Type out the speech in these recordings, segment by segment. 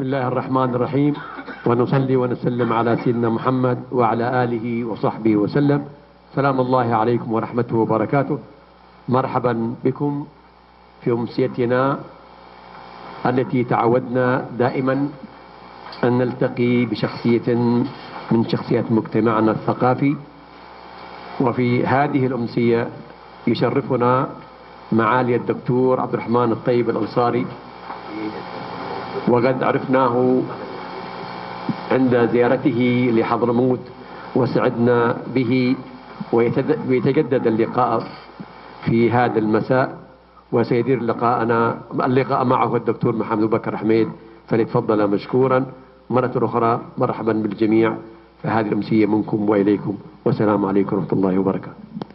بسم الله الرحمن الرحيم. ونصلي ونسلم على سيدنا محمد وعلى آله وصحبه وسلم. سلام الله عليكم ورحمته وبركاته. مرحبا بكم في أمسيتنا التي تعودنا دائما أن نلتقي بشخصية من شخصيات مجتمعنا الثقافي. وفي هذه الأمسية يشرفنا معالي الدكتور عبد الرحمن الطيب الأنصاري. وقد عرفناه عند زيارته لحضرموت وسعدنا به ويتجدد اللقاء في هذا المساء وسيدير لقاءنا اللقاء معه الدكتور محمد بكر حميد. فليتفضل مشكورا. مرة أخرى مرحبا بالجميع. فهذه الأمسية منكم وإليكم. والسلام عليكم ورحمة الله وبركاته.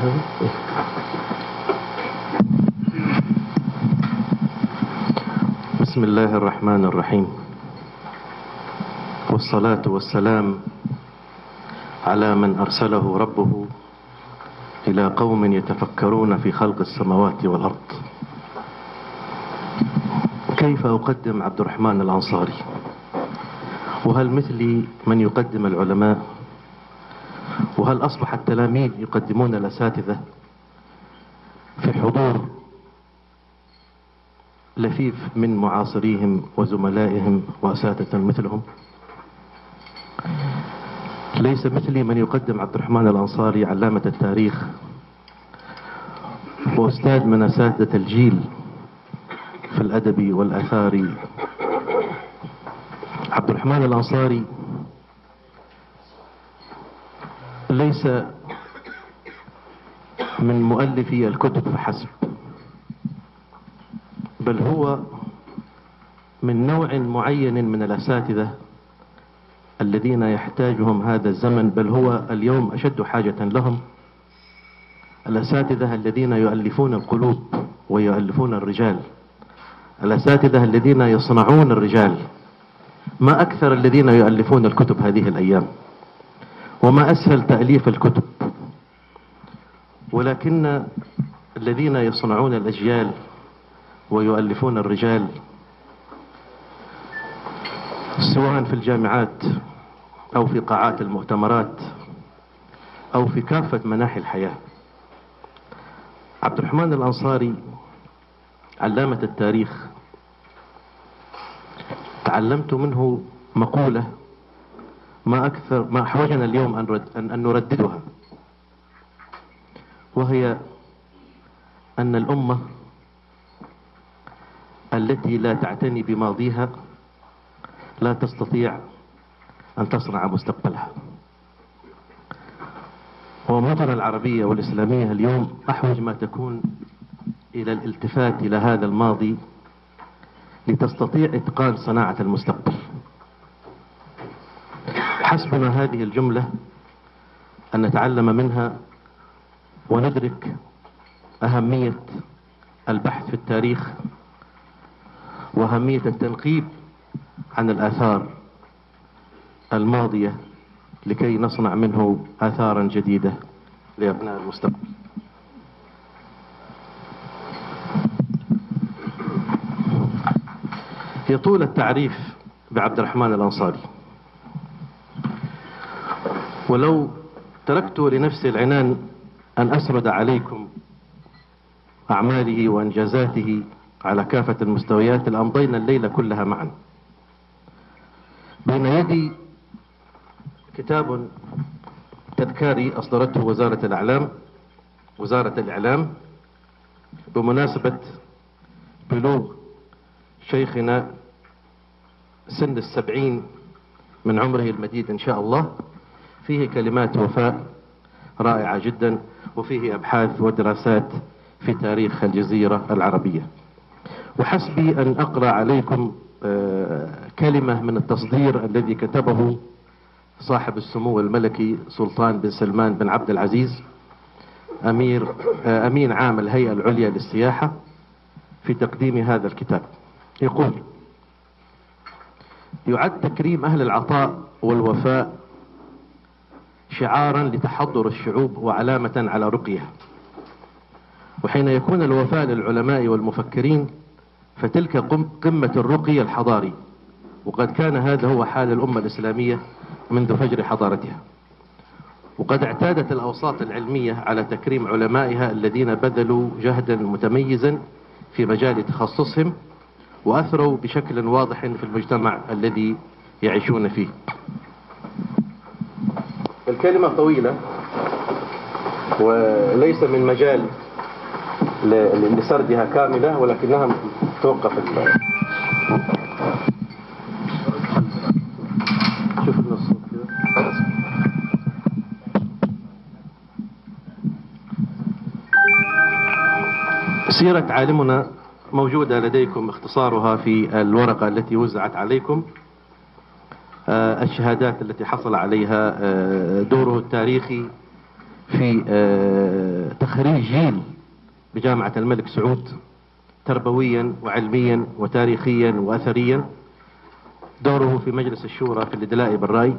بسم الله الرحمن الرحيم. والصلاة والسلام على من أرسله ربه إلى قوم يتفكرون في خلق السماوات والأرض. كيف أقدم عبد الرحمن الأنصاري؟ وهل مثلي من يقدم العلماء؟ وهل أصبح التلاميذ يقدمون الأساتذة في حضور لفيف من معاصريهم وزملائهم وأساتذة مثلهم؟ ليس مثلي من يقدم عبد الرحمن الأنصاري علامة التاريخ وأستاذ من أساتذة الجيل في الأدب والأثار. عبد الرحمن الأنصاري ليس من مؤلفي الكتب فحسب بل هو من نوع معين من الأساتذة الذين يحتاجهم هذا الزمن بل هو اليوم أشد حاجة لهم. الأساتذة الذين يؤلفون القلوب ويؤلفون الرجال الأساتذة الذين يصنعون الرجال ما أكثر الذين يؤلفون الكتب هذه الأيام؟ وما أسهل تأليف الكتب. ولكن الذين يصنعون الأجيال ويؤلفون الرجال سواء في الجامعات أو في قاعات المؤتمرات أو في كافة مناحي الحياة. عبد الرحمن الأنصاري علامة التاريخ تعلمت منه مقولة ما أكثر ما أحوجنا اليوم أن, رد أن, أن نرددها. وهي أن الأمة التي لا تعتني بماضيها لا تستطيع أن تصنع مستقبلها. ومدن العربية والإسلامية اليوم أحوج ما تكون إلى الالتفات إلى هذا الماضي لتستطيع إتقان صناعة المستقبل. حسبنا هذه الجملة أن نتعلم منها وندرك أهمية البحث في التاريخ وأهمية التنقيب عن الآثار الماضية لكي نصنع منه آثارا جديدة لأبناء المستقبل. يطول التعريف بعبد الرحمن الأنصاري. ولو تركت لنفسي العنان أن أسرد عليكم أعماله وإنجازاته على كافة المستويات لأمضينا الليلة كلها معا. بين يدي كتاب تذكاري أصدرته وزارة الأعلام وزارة الإعلام بمناسبة بلوغ شيخنا سن السبعين من عمره المديد إن شاء الله. فيه كلمات وفاء رائعة جدا وفيه أبحاث ودراسات في تاريخ الجزيرة العربية. وحسبي أن أقرأ عليكم كلمة من التصدير الذي كتبه صاحب السمو الملكي سلطان بن سلمان بن عبد العزيز أمير أمين عام الهيئة العليا للسياحة في تقديم هذا الكتاب. يقول يعد تكريم أهل العطاء والوفاء شعارا لتحضر الشعوب وعلامة على رقيها. وحين يكون الوفاء للعلماء والمفكرين فتلك قمة الرقي الحضاري. وقد كان هذا هو حال الأمة الإسلامية منذ فجر حضارتها. وقد اعتادت الأوساط العلمية على تكريم علمائها الذين بذلوا جهدا متميزا في مجال تخصصهم وأثروا بشكل واضح في المجتمع الذي يعيشون فيه. الكلمة طويلة وليس من مجال لسردها كاملة ولكنها توقف شوف سيرة عالمنا موجودة لديكم اختصارها في الورقة التي وزعت عليكم. الشهادات التي حصل عليها آه، دوره التاريخي في آه، تخريج جيل بجامعة الملك سعود تربويا وعلميا وتاريخيا وأثريا. دوره في مجلس الشورى في الإدلاء بالرأي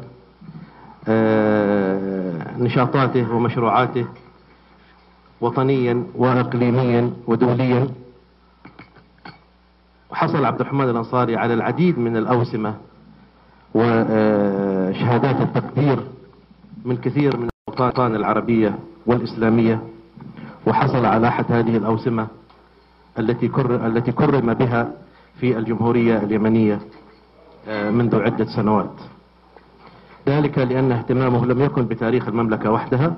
نشاطاته ومشروعاته وطنيا وإقليميا ودوليا. وحصل عبد الرحمن الأنصاري على العديد من الأوسمة وشهادات التقدير من كثير من الأوطان العربية والإسلامية وحصل على أحد هذه الأوسمة التي التي كرم بها في الجمهورية اليمنية آه، منذ عدة سنوات. ذلك لأن اهتمامه لم يكن بتاريخ المملكة وحدها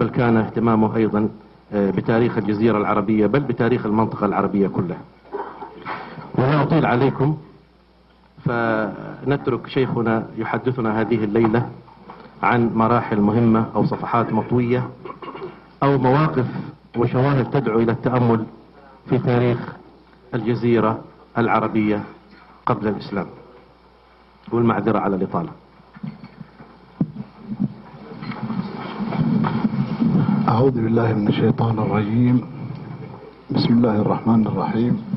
بل كان اهتمامه أيضا آه، بتاريخ الجزيرة العربية بل بتاريخ المنطقة العربية كلها. ولا أطيل عليكم فنترك شيخنا يحدثنا هذه الليلة عن مراحل مهمة أو صفحات مطوية أو مواقف وشواهد تدعو إلى التأمل في تاريخ الجزيرة العربية قبل الإسلام. والمعذرة على الإطالة. أعوذ بالله من الشيطان الرجيم. بسم الله الرحمن الرحيم.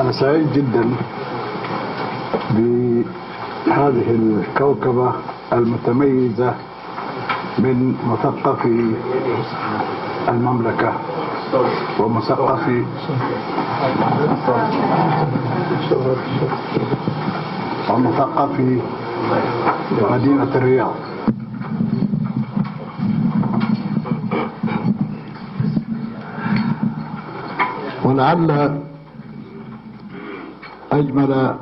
أنا سعيد جدا بهذه الكوكبة المتميزة من مثقفي المملكة ومثقفي ومثقفي مدينة الرياض. ولعل أجمل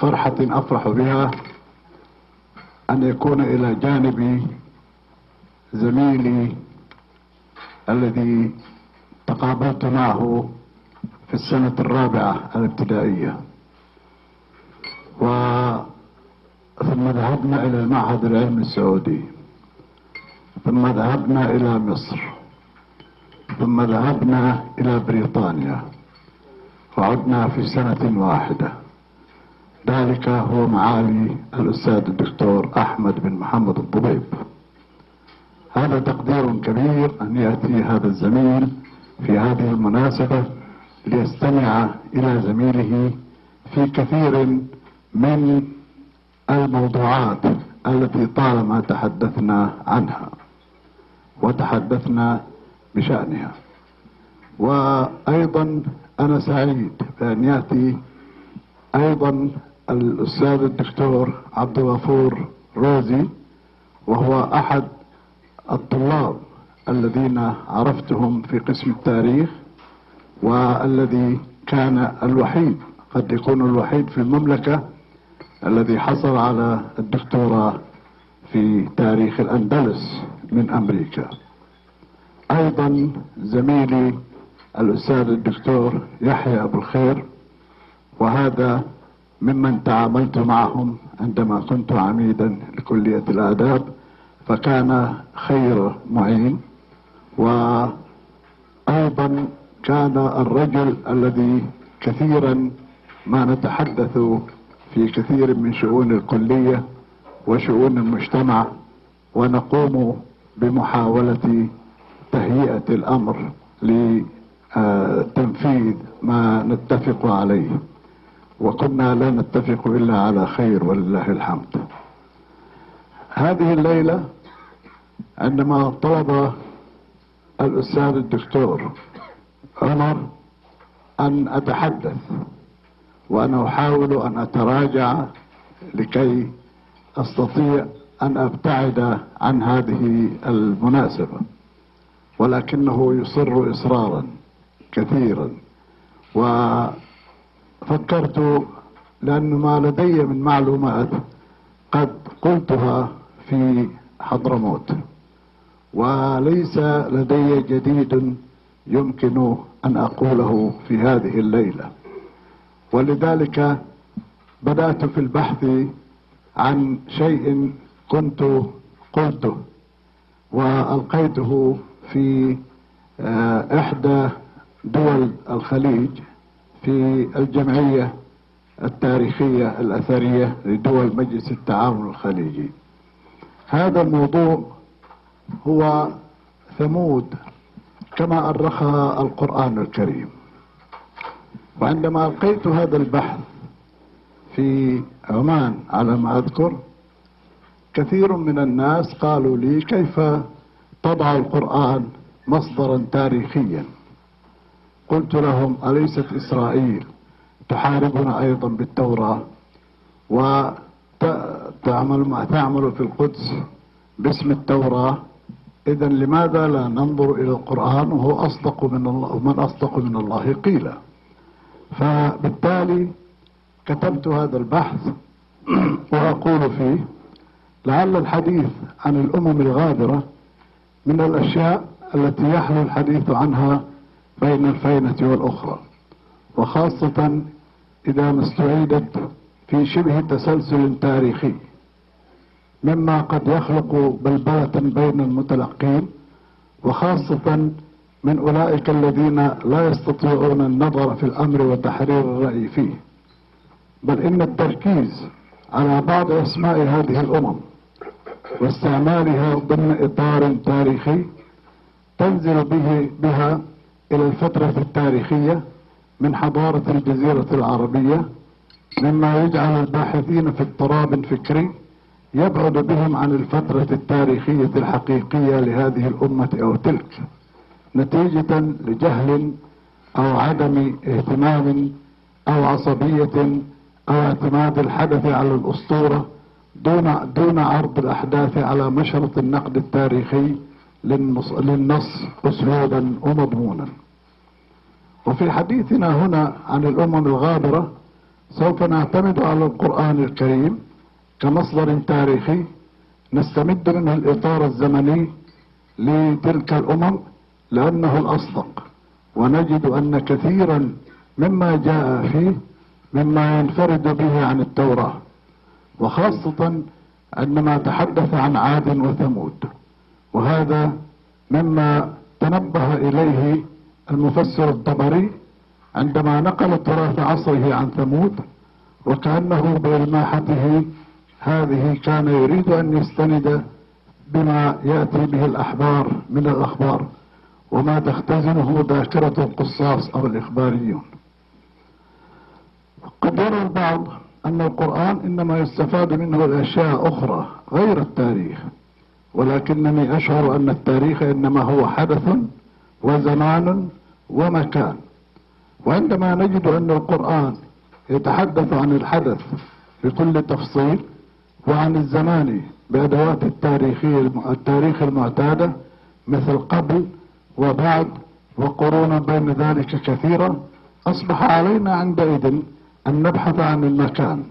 فرحة أفرح بها أن يكون إلى جانبي زميلي الذي تقابلت معه في السنة الرابعة الابتدائية. ثم ذهبنا إلى المعهد العلمي السعودي ثم ذهبنا إلى مصر. ثم ذهبنا إلى بريطانيا. وعدنا في سنة واحدة. ذلك هو معالي الأستاذ الدكتور أحمد بن محمد الضبيب هذا تقدير كبير أن يأتي هذا الزميل في هذه المناسبة ليستمع إلى زميله في كثير من الموضوعات التي طالما تحدثنا عنها. وتحدثنا بشأنها. وأيضا أنا سعيد بأن يأتي أيضا الأستاذ الدكتور عبد الغفور روزي وهو أحد الطلاب الذين عرفتهم في قسم التاريخ والذي كان الوحيد قد يكون الوحيد في المملكة الذي حصل على الدكتوراه في تاريخ الأندلس من أمريكا. أيضا زميلي الأستاذ الدكتور يحيى أبو الخير وهذا ممن تعاملت معهم عندما كنت عميدا لكلية الآداب فكان خير معين. وأيضا كان الرجل الذي كثيرا ما نتحدث في كثير من شؤون الكلية وشؤون المجتمع ونقوم بمحاولة تهيئة الأمر لتنفيذ ما نتفق عليه. وكنا لا نتفق إلا على خير ولله الحمد. هذه الليلة عندما طلب الأستاذ الدكتور عمر أن أتحدث وأنا أحاول أن أتراجع لكي أستطيع أن أبتعد عن هذه المناسبة. ولكنه يصر إصرارا كثيرا. وفكرت لأن ما لدي من معلومات قد قلتها في حضرموت. وليس لدي جديد يمكن أن أقوله في هذه الليلة. ولذلك بدأت في البحث عن شيء كنت قلته وألقيته في آه، إحدى دول الخليج في الجمعية التاريخية الأثرية لدول مجلس التعاون الخليجي. هذا الموضوع هو ثمود كما أرخها القرآن الكريم. وعندما ألقيت هذا البحث في عمان على ما أذكر كثير من الناس قالوا لي كيف تضع القرآن مصدرا تاريخيا. قلت لهم أليست إسرائيل تحاربنا أيضا بالتوراة؟ وتعمل ما تعمل في القدس باسم التوراة؟ إذا لماذا لا ننظر إلى القرآن وهو أصدق من الله ومن أصدق من الله قيلا؟ فبالتالي كتبت هذا البحث وأقول فيه لعل الحديث عن الأمم الغابرة من الأشياء التي يحلو الحديث عنها بين الفينة والأخرى. وخاصة إذا ما استعيدت في شبه تسلسل تاريخي. مما قد يخلق بلبلة بين المتلقين وخاصة من أولئك الذين لا يستطيعون النظر في الأمر وتحرير الرأي فيه. بل إن التركيز على بعض أسماء هذه الأمم واستعمالها ضمن إطار تاريخي تنزل به بها إلى الفترة التاريخية من حضارة الجزيرة العربية مما يجعل الباحثين في اضطراب فكري يبعد بهم عن الفترة التاريخية الحقيقية لهذه الأمة أو تلك نتيجة لجهل أو عدم اهتمام أو عصبية أو اعتماد الحدث على الأسطورة دون دون عرض الأحداث على مشرط النقد التاريخي للنص, للنص أسلوبا ومضمونا. وفي حديثنا هنا عن الأمم الغابرة سوف نعتمد على القرآن الكريم كمصدر تاريخي نستمد منه الإطار الزمني لتلك الأمم لأنه الأصدق. ونجد أن كثيرا مما جاء فيه مما ينفرد به عن التوراة. وخاصة عندما تحدث عن عاد وثمود. وهذا مما تنبه إليه المفسر الطبري عندما نقل تراث عصره عن ثمود وكأنه بإلماحته هذه كان يريد أن يستند بما يأتي به الأحبار من الأخبار وما تختزنه ذاكرة القصاص أو الإخباريون. قد يرى البعض أن القرآن إنما يستفاد منه الأشياء أخرى غير التاريخ ولكنني أشعر أن التاريخ إنما هو حدث وزمان ومكان. وعندما نجد أن القرآن يتحدث عن الحدث بكل تفصيل وعن الزمان بأدوات التاريخية التاريخ المعتادة مثل قبل وبعد وقرونا بين ذلك كثيرا أصبح علينا عندئذ أن نبحث عن المكان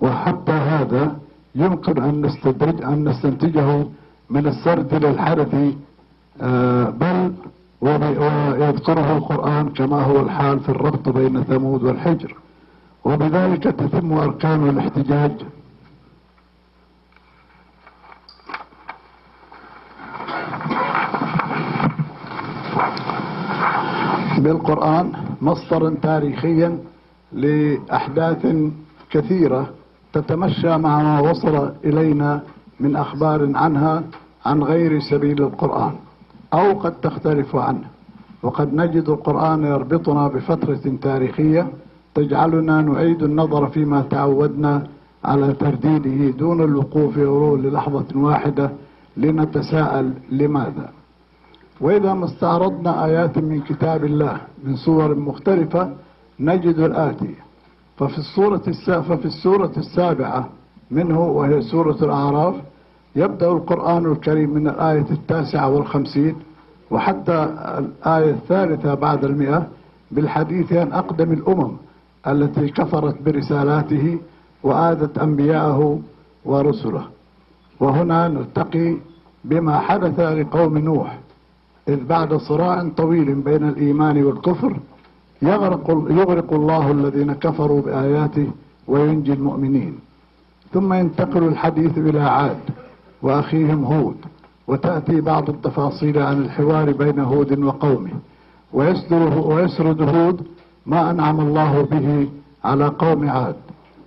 وحتى هذا يمكن أن نستدرج أن نستنتجه من السرد للحدث آه، بل ويذكره القرآن كما هو الحال في الربط بين ثمود والحجر. وبذلك تتم أركان الاحتجاج. بالقرآن مصدرا تاريخيا لأحداث كثيرة تتمشى مع ما وصل إلينا من أخبار عنها عن غير سبيل القرآن أو قد تختلف عنه. وقد نجد القرآن يربطنا بفترة تاريخية تجعلنا نعيد النظر فيما تعودنا على ترديده دون الوقوف يرون للحظة واحدة لنتساءل لماذا. وإذا ما استعرضنا آيات من كتاب الله من صور مختلفة نجد الآتي. ففي الصورة ففي السورة السابعة منه وهي سورة الأعراف يبدأ القرآن الكريم من الآية التاسعة والخمسين وحتى الآية الثالثة بعد المئة بالحديث عن أقدم الأمم التي كفرت برسالاته وآذت أنبياءه ورسله. وهنا نلتقي بما حدث لقوم نوح إذ بعد صراع طويل بين الإيمان والكفر يغرق, يغرق الله الذين كفروا بآياته وينجي المؤمنين. ثم ينتقل الحديث إلى عاد وأخيهم هود وتأتي بعض التفاصيل عن الحوار بين هود وقومه. ويسرد هود ما أنعم الله به على قوم عاد.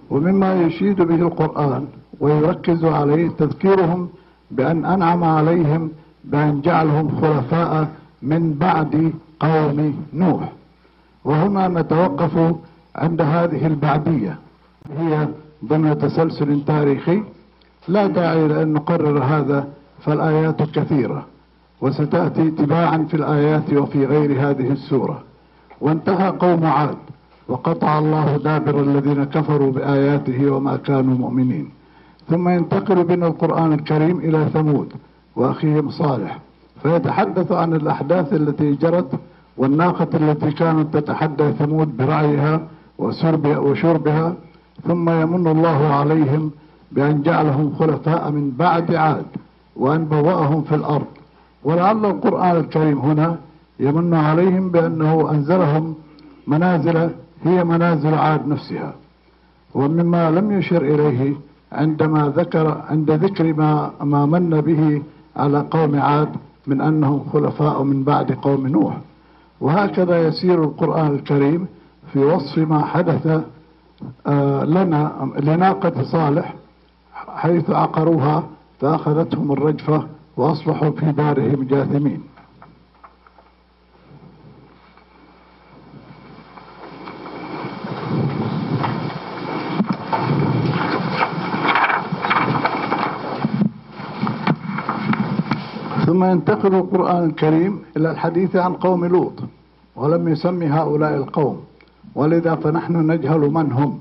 ومما يشيد به القرآن ويركز عليه تذكيرهم بأن أنعم عليهم بأن جعلهم خلفاء من بعد قوم نوح. وهنا نتوقف عند هذه البعدية هي ضمن تسلسل تاريخي لا داعي لأن نقرر هذا فالآيات كثيرة وستأتي تباعا في الآيات وفي غير هذه السورة. وانتهى قوم عاد وقطع الله دابر الذين كفروا بآياته وما كانوا مؤمنين. ثم ينتقل بنا القرآن الكريم إلى ثمود وأخيهم صالح فيتحدث عن الأحداث التي جرت والناقة التي كانت تتحدى ثمود برعيها وشربها ثم يمن الله عليهم بأن جعلهم خلفاء من بعد عاد وأن بوأهم في الأرض. ولعل القرآن الكريم هنا يمن عليهم بأنه أنزلهم منازل هي منازل عاد نفسها. ومما لم يشر إليه عندما ذكر عند ذكر ما, ما من به على قوم عاد من أنهم خلفاء من بعد قوم نوح. وهكذا يسير القرآن الكريم في وصف ما حدث آه، لنا لناقة صالح حيث عقروها فأخذتهم الرجفة وأصبحوا في دارهم جاثمين. ثم ينتقل القرآن الكريم إلى الحديث عن قوم لوط ولم يسمي هؤلاء القوم. ولذا فنحن نجهل من هم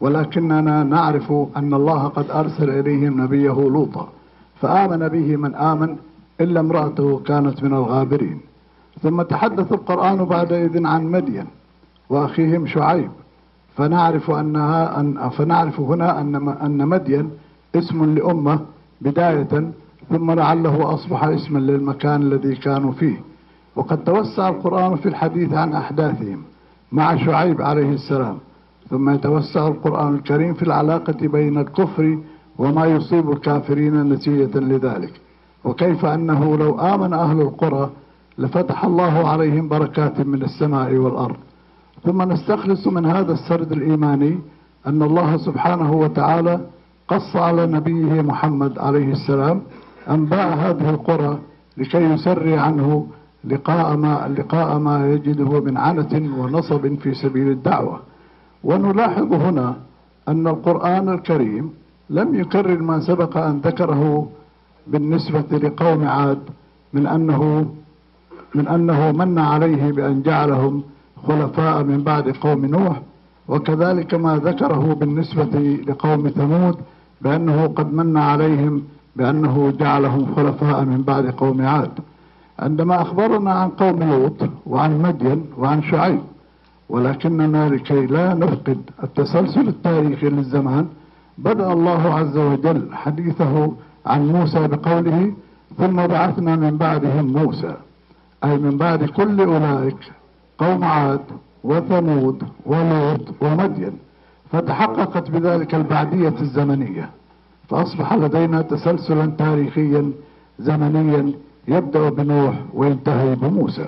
ولكننا نعرف أن الله قد أرسل إليهم نبيه لوطا فآمن به من آمن إلا امرأته كانت من الغابرين. ثم تحدث القرآن بعدئذ عن مدين وأخيهم شعيب. فنعرف أنها أن فنعرف هنا أن أن مدين اسم لأمة بداية ثم لعله أصبح اسما للمكان الذي كانوا فيه. وقد توسع القرآن في الحديث عن أحداثهم مع شعيب عليه السلام. ثم يتوسع القرآن الكريم في العلاقة بين الكفر وما يصيب الكافرين نتيجة لذلك. وكيف أنه لو آمن أهل القرى لفتح الله عليهم بركات من السماء والأرض. ثم نستخلص من هذا السرد الإيماني أن الله سبحانه وتعالى قص على نبيه محمد عليه السلام أنباء هذه القرى لكي يسري عنه لقاء ما, لقاء ما يجده من عنة ونصب في سبيل الدعوة. ونلاحظ هنا أن القرآن الكريم لم يكرر ما سبق أن ذكره بالنسبة لقوم عاد من أنه من أنه من عليه بأن جعلهم خلفاء من بعد قوم نوح وكذلك ما ذكره بالنسبة لقوم ثمود بأنه قد من عليهم بأنه جعلهم خلفاء من بعد قوم عاد. عندما أخبرنا عن قوم لوط وعن مدين وعن شعيب ولكننا لكي لا نفقد التسلسل التاريخي للزمان بدأ الله عز وجل حديثه عن موسى بقوله ثم بعثنا من بعدهم موسى. أي من بعد كل أولئك قوم عاد وثمود ولوط ومدين. فتحققت بذلك البعدية الزمنية. فأصبح لدينا تسلسلا تاريخيا زمنيا يبدأ بنوح وينتهي بموسى.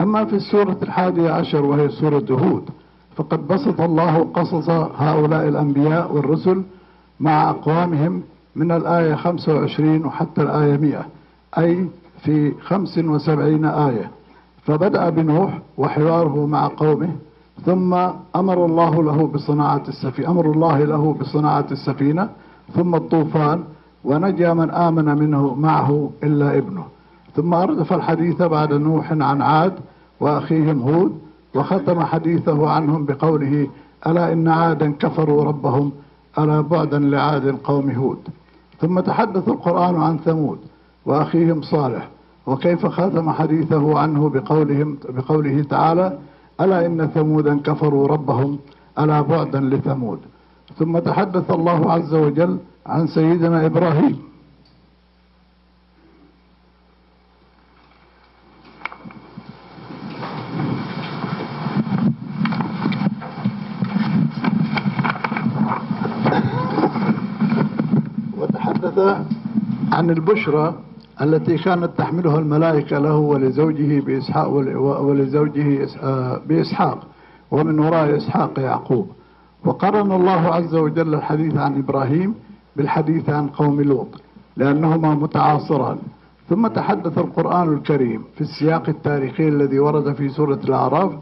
أما في السورة الحادية عشر وهي سورة هود فقد بسط الله قصص هؤلاء الأنبياء والرسل مع أقوامهم من الآية 25 وحتى الآية 100 أي في 75 آية. فبدأ بنوح وحواره مع قومه ثم أمر الله له بصناعة السفينة أمر الله له بصناعة السفينة ثم الطوفان ونجا من آمن منه معه إلا ابنه. ثم أردف الحديث بعد نوح عن عاد وأخيهم هود وختم حديثه عنهم بقوله ألا إن عادا كفروا ربهم ألا بعدا لعاد قوم هود. ثم تحدث القرآن عن ثمود وأخيهم صالح وكيف ختم حديثه عنه بقولهم بقوله تعالى ألا إن ثمودا كفروا ربهم ألا بعدا لثمود. ثم تحدث الله عز وجل عن سيدنا إبراهيم. وتحدث عن البشرى التي كانت تحملها الملائكة له ولزوجه بإسحاق ولزوجه بإسحاق ومن وراء إسحاق يعقوب. وقرن الله عز وجل الحديث عن إبراهيم بالحديث عن قوم لوط لأنهما متعاصران. ثم تحدث القرآن الكريم في السياق التاريخي الذي ورد في سورة الأعراف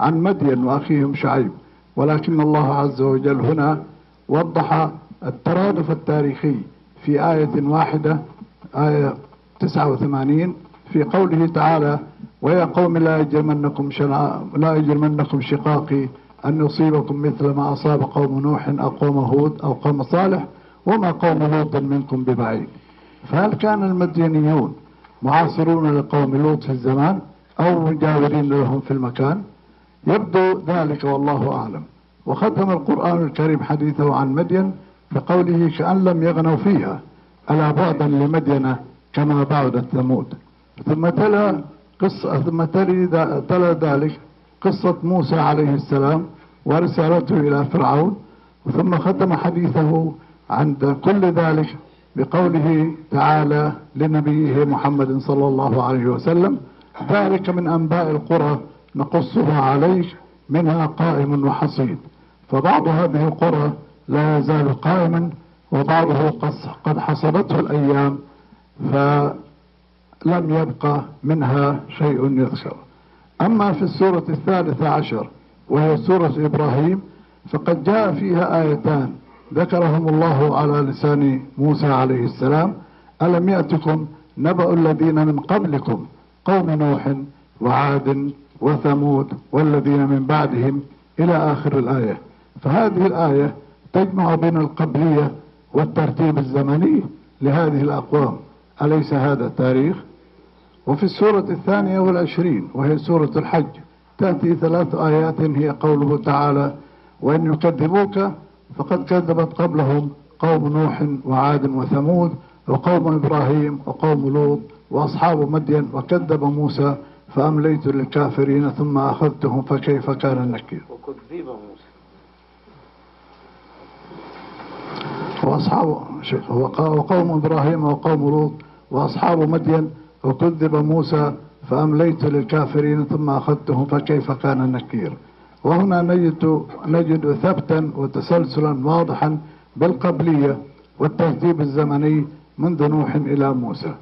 عن مدين وأخيهم شعيب. ولكن الله عز وجل هنا وضح الترادف التاريخي في آية واحدة آية 89 في قوله تعالى ويا قوم لا يجرمنكم لا يجرمنكم شقاقي أن يصيبكم مثل ما أصاب قوم نوح أو قوم هود أو قوم صالح وما قوم لوط منكم ببعيد. فهل كان المدينيون معاصرون لقوم لوط في الزمان أو مجاورين لهم في المكان؟ يبدو ذلك والله أعلم. وختم القرآن الكريم حديثه عن مدين بقوله كأن لم يغنوا فيها ألا بعدا لمدين كما بعدت ثمود ثم تلا قصة ثم تلا ذلك قصة موسى عليه السلام ورسالته إلى فرعون ثم ختم حديثه عند كل ذلك بقوله تعالى لنبيه محمد صلى الله عليه وسلم ذلك من أنباء القرى نقصها عليك منها قائم وحصيد. فبعض هذه القرى لا يزال قائما وبعضه قد حصلته الأيام فلم يبقى منها شيء يذكر أما في السورة الثالثة عشر وهي سورة إبراهيم فقد جاء فيها آيتان ذكرهم الله على لسان موسى عليه السلام ألم يأتكم نبأ الذين من قبلكم قوم نوح وعاد وثمود والذين من بعدهم إلى آخر الآية. فهذه الآية تجمع بين القبلية والترتيب الزمني لهذه الأقوام. أليس هذا التاريخ؟ وفي السورة الثانية والعشرين وهي سورة الحج تأتي ثلاث آيات هي قوله تعالى وإن يكذبوك فقد كذبت قبلهم قوم نوح وعاد وثمود وقوم إبراهيم وقوم لوط وأصحاب مدين وكذب موسى فأمليت للكافرين ثم أخذتهم فكيف كان النكير؟ وكذب موسى. وأصحاب وقوم إبراهيم وقوم لوط وأصحاب مدين وكذب موسى فأمليت للكافرين ثم أخذتهم فكيف كان النكير. وهنا نجد, نجد ثبتا وتسلسلا واضحا بالقبلية والترتيب الزمني منذ نوح إلى موسى.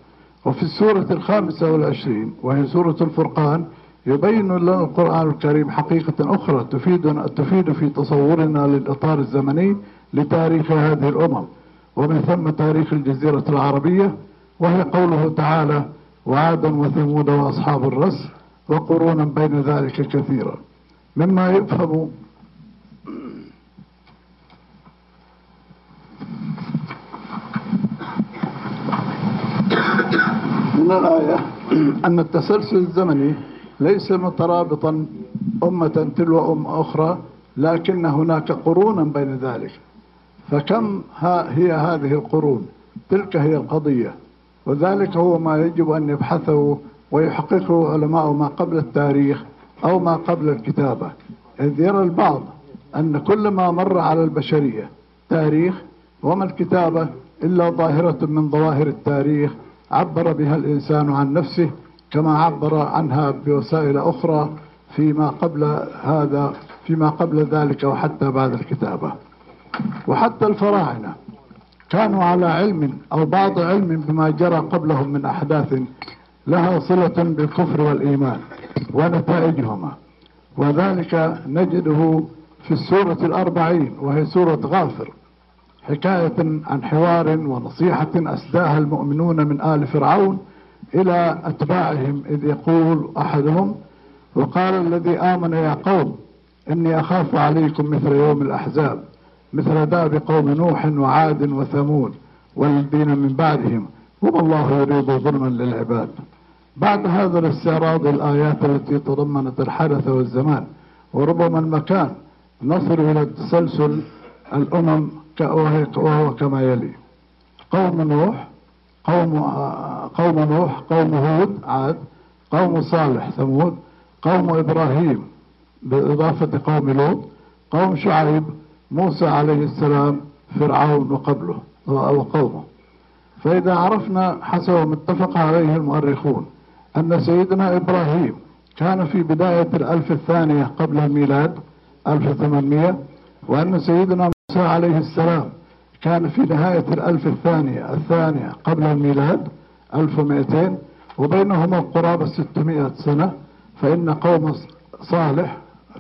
وفي السورة الخامسة والعشرين وهي سورة الفرقان يبين لنا القرآن الكريم حقيقة أخرى تفيد, تفيد في تصورنا للإطار الزمني لتاريخ هذه الأمم. ومن ثم تاريخ الجزيرة العربية وهي قوله تعالى وعادا وثمود وأصحاب الرس وقرونا بين ذلك كثيرا. مما يفهم من الآية أن التسلسل الزمني ليس مترابطا أمة تلو أم أخرى لكن هناك قرونا بين ذلك. فكم ها هي هذه القرون؟ تلك هي القضية. وذلك هو ما يجب أن يبحثه ويحققه علماء ما قبل التاريخ أو ما قبل الكتابة. إذ يرى البعض أن كل ما مر على البشرية تاريخ وما الكتابة إلا ظاهرة من ظواهر التاريخ عبر بها الإنسان عن نفسه كما عبر عنها بوسائل أخرى فيما قبل هذا فيما قبل ذلك وحتى بعد الكتابة. وحتى الفراعنة. كانوا على علم أو بعض علم بما جرى قبلهم من أحداث لها صلة بالكفر والإيمان ونتائجهما. وذلك نجده في السورة الأربعين وهي سورة غافر حكاية عن حوار ونصيحة أسداها المؤمنون من آل فرعون إلى أتباعهم إذ يقول أحدهم وقال الذي آمن يا قوم إني أخاف عليكم مثل يوم الأحزاب. مثل داب قوم نوح وعاد وثمود والذين من بعدهم. وما الله يريد ظلما للعباد. بعد هذا الاستعراض الآيات التي تضمنت الحدث والزمان وربما المكان نصل إلى تسلسل الأمم وهو كما يلي. قوم نوح قوم قوم نوح قوم هود عاد قوم صالح ثمود قوم إبراهيم بإضافة قوم لوط قوم شعيب موسى عليه السلام فرعون وقبله وقومه. فإذا عرفنا حسب ما اتفق عليه المؤرخون أن سيدنا إبراهيم كان في بداية الألف الثانية قبل الميلاد 1800 وأن سيدنا موسى عليه السلام كان في نهاية الألف الثانية الثانية قبل الميلاد 1200 وبينهما قرابة 600 سنة فإن قوم صالح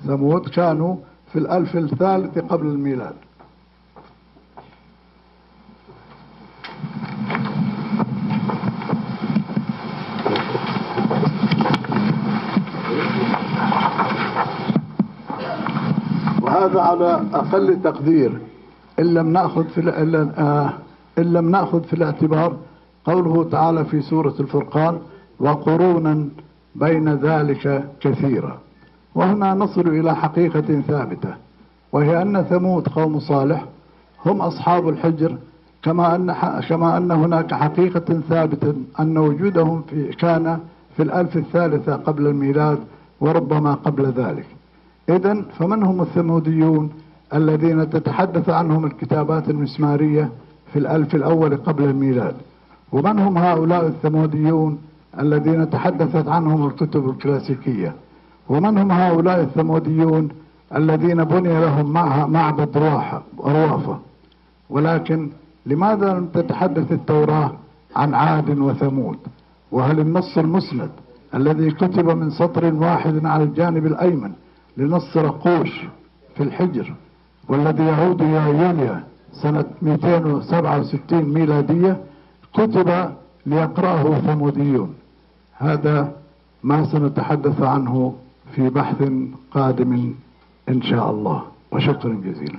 ثمود كانوا في الألف الثالث قبل الميلاد. وهذا على أقل تقدير. إن لم نأخذ في آه، إن لم نأخذ في الاعتبار قوله تعالى في سورة الفرقان وقرونا بين ذلك كثيرا. وهنا نصل إلى حقيقة ثابتة وهي أن ثمود قوم صالح هم أصحاب الحجر كما أن كما أن هناك حقيقة ثابتة أن وجودهم في كان في الألف الثالثة قبل الميلاد وربما قبل ذلك. إذا فمن هم الثموديون الذين تتحدث عنهم الكتابات المسمارية في الألف الأول قبل الميلاد؟ ومن هم هؤلاء الثموديون الذين تحدثت عنهم الكتب الكلاسيكية؟ ومن هم هؤلاء الثموديون الذين بني لهم معها معبد روافة ولكن لماذا لم تتحدث التوراة عن عاد وثمود؟ وهل النص المسند الذي كتب من سطر واحد على الجانب الأيمن لنص رقوش في الحجر والذي يعود إلى يوليو سنة 267 ميلادية كتب ليقرأه ثموديون؟ هذا ما سنتحدث عنه في بحث قادم إن شاء الله. وشكرا جزيلا.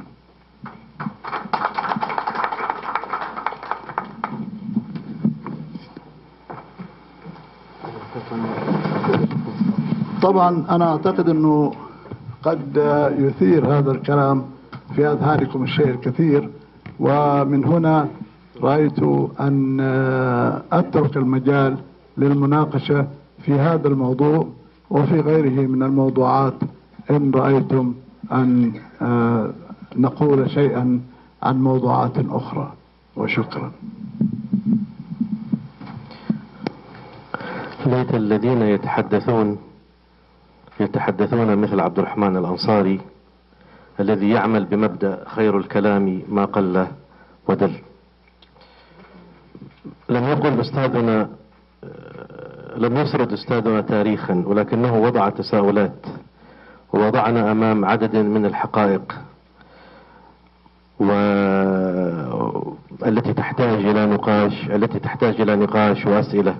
طبعا أنا أعتقد أنه قد يثير هذا الكلام في أذهانكم الشيء الكثير ومن هنا رأيت أن أترك المجال للمناقشة في هذا الموضوع. وفي غيره من الموضوعات إن رأيتم أن نقول شيئا عن موضوعات أخرى. وشكرا. ليت الذين يتحدثون يتحدثون مثل عبد الرحمن الأنصاري الذي يعمل بمبدأ خير الكلام ما قل ودل. لم يقل أستاذنا لم يسرد أستاذنا تاريخا ولكنه وضع تساؤلات ووضعنا أمام عدد من الحقائق والتي تحتاج إلى نقاش التي تحتاج إلى نقاش وأسئلة.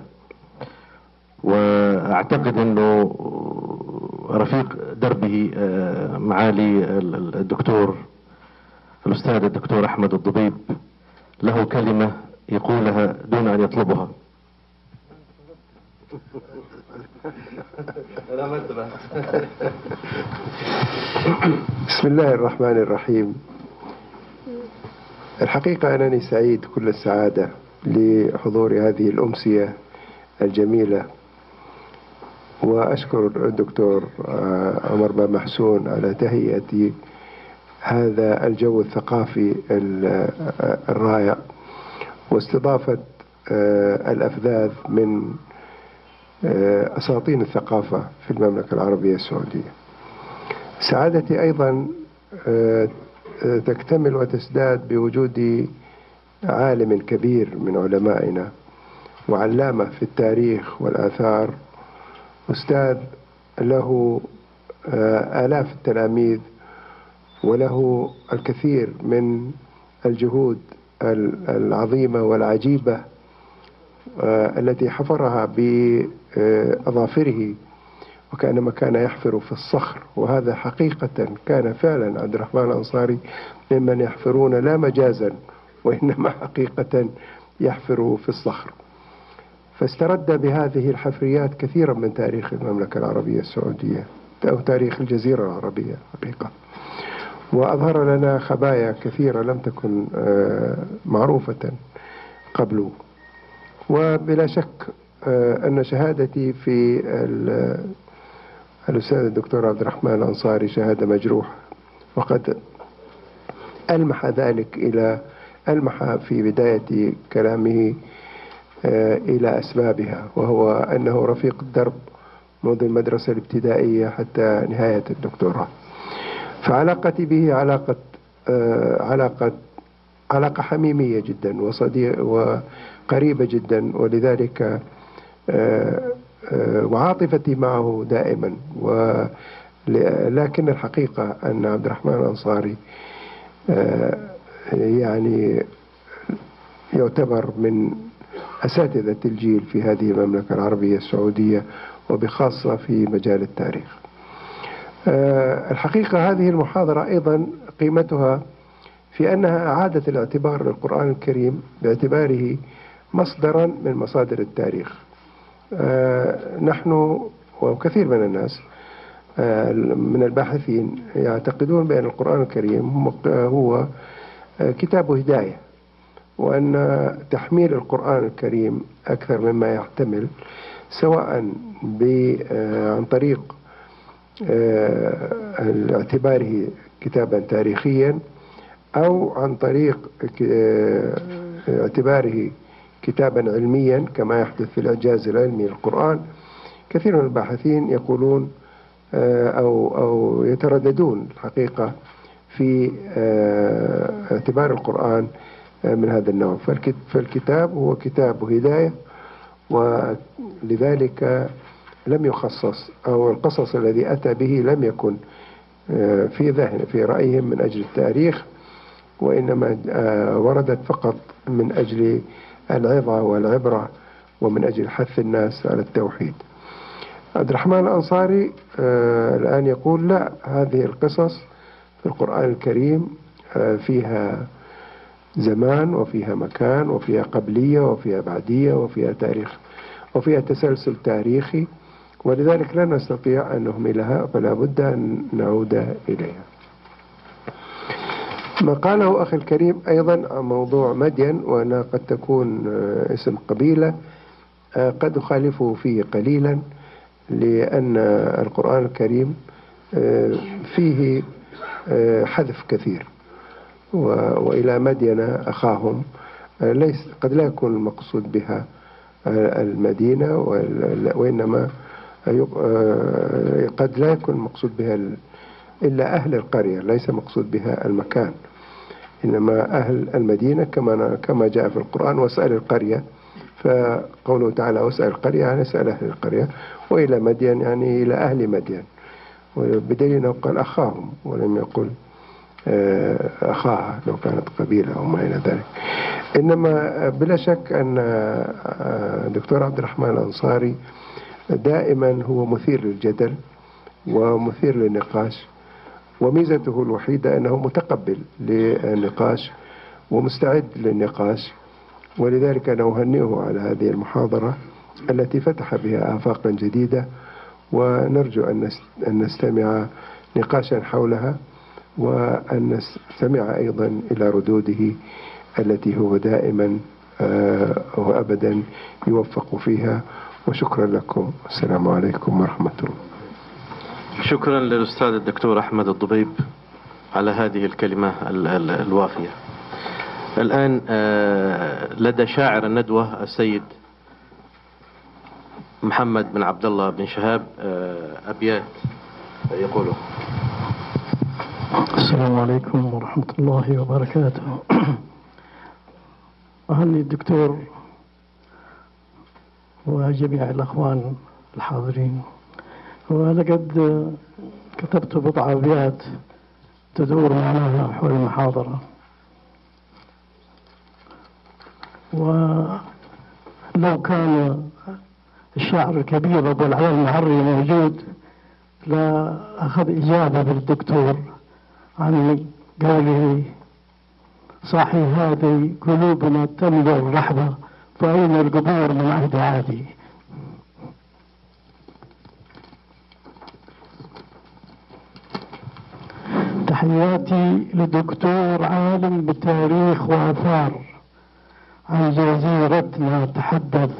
وأعتقد أنه رفيق دربه آه، معالي الدكتور الأستاذ الدكتور أحمد الضبيب له كلمة يقولها دون أن يطلبها. بسم الله الرحمن الرحيم. الحقيقة أنني سعيد كل السعادة لحضور هذه الأمسية الجميلة. وأشكر الدكتور آه، عمر بن محسون على تهيئة هذا الجو الثقافي آه، الرائع. واستضافة آه، الأفذاذ من أساطين الثقافة في المملكة العربية السعودية. سعادتي أيضا تكتمل وتزداد بوجود عالم كبير من علمائنا وعلامة في التاريخ والآثار. أستاذ له آه، آلاف التلاميذ وله الكثير من الجهود العظيمة والعجيبة آه، التي حفرها بأظافره وكأنما كان يحفر في الصخر. وهذا حقيقة كان فعلا عبد الرحمن الأنصاري ممن يحفرون لا مجازا وإنما حقيقة يحفر في الصخر. فاسترد بهذه الحفريات كثيرا من تاريخ المملكة العربية السعودية أو تاريخ الجزيرة العربية حقيقة. وأظهر لنا خبايا كثيرة لم تكن آه، معروفة قبل. وبلا شك آه، أن شهادتي في الأستاذ الدكتور عبد الرحمن الأنصاري شهادة مجروحة. وقد ألمح ذلك إلى ألمح في بداية كلامه آه، إلى أسبابها وهو أنه رفيق الدرب منذ المدرسة الابتدائية حتى نهاية الدكتوراه. فعلاقتي به علاقة آه، علاقة علاقة حميمية جدا وصديق وقريبة جدا ولذلك آه، وعاطفتي معه دائما. لكن الحقيقة أن عبد الرحمن الأنصاري يعني يعتبر من أساتذة الجيل في هذه المملكة العربية السعودية وبخاصة في مجال التاريخ. آه، الحقيقة هذه المحاضرة أيضا قيمتها في أنها أعادت الاعتبار للقرآن الكريم باعتباره مصدرا من مصادر التاريخ. آه، نحن وكثير من الناس آه، من الباحثين يعتقدون بأن القرآن الكريم هو كتاب هداية وأن تحميل القرآن الكريم أكثر مما يحتمل سواء آه، عن طريق آه، اعتباره كتابا تاريخيا أو عن طريق آه، اعتباره كتابا علميا كما يحدث في الإعجاز العلمي للقرآن. كثير من الباحثين يقولون أو أو يترددون الحقيقة في اعتبار القرآن من هذا النوع. فالكتاب هو كتاب هداية ولذلك لم يخصص أو القصص الذي أتى به لم يكن آه، في ذهن في رأيهم من أجل التاريخ وإنما آه، وردت فقط من أجل العظة والعبرة ومن أجل حث الناس على التوحيد. عبد الرحمن الأنصاري آه، الآن يقول لا هذه القصص في القرآن الكريم فيها زمان وفيها مكان وفيها قبلية وفيها بعدية وفيها تاريخ وفيها تسلسل تاريخي ولذلك لا نستطيع أن نهملها فلا بد أن نعود إليها. ما قاله أخي الكريم أيضا عن موضوع مدين وأنها قد تكون آه، اسم قبيلة آه، قد أخالفه فيه قليلا لأن القرآن الكريم آه، فيه حذف كثير وإلى مدين أخاهم ليس قد لا يكون المقصود بها المدينة وإنما قد لا يكون المقصود بها إلا أهل القرية ليس مقصود بها المكان. إنما أهل المدينة كما كما جاء في القرآن واسأل القرية. فقوله تعالى واسأل القرية يعني اسأل أهل القرية. وإلى مدين يعني إلى أهل مدين. بدليل أنه قال أخاهم ولم يقل آه، أخاها لو كانت قبيلة أو ما إلى ذلك. إنما بلا شك أن آه، دكتور عبد الرحمن الأنصاري دائما هو مثير للجدل ومثير للنقاش. وميزته الوحيدة أنه متقبل للنقاش ومستعد للنقاش ولذلك أنا أهنئه على هذه المحاضرة التي فتح بها آفاقا جديدة ونرجو أن نستمع نقاشا حولها وأن نستمع أيضا إلى ردوده التي هو دائما آه، وأبدا يوفق فيها. وشكرا لكم. السلام عليكم ورحمة الله. شكرا للأستاذ الدكتور أحمد الضبيب على هذه الكلمة الوافية. الآن آه، لدى شاعر الندوة السيد محمد بن عبد الله بن شهاب آه، أبيات يقوله السلام عليكم ورحمة الله وبركاته. أهني الدكتور وجميع الأخوان الحاضرين. ولقد كتبت بضع أبيات تدور معناها حول المحاضرة. ولو كان الشاعر الكبير أبو العلا المعري موجود لا أخذ إجابة بالدكتور عن قوله صاحي هذه قلوبنا تملأ الرحبة فأين القبور من عهد عادي؟ تحياتي لدكتور عالم بتاريخ وآثار. عن جزيرتنا تحدث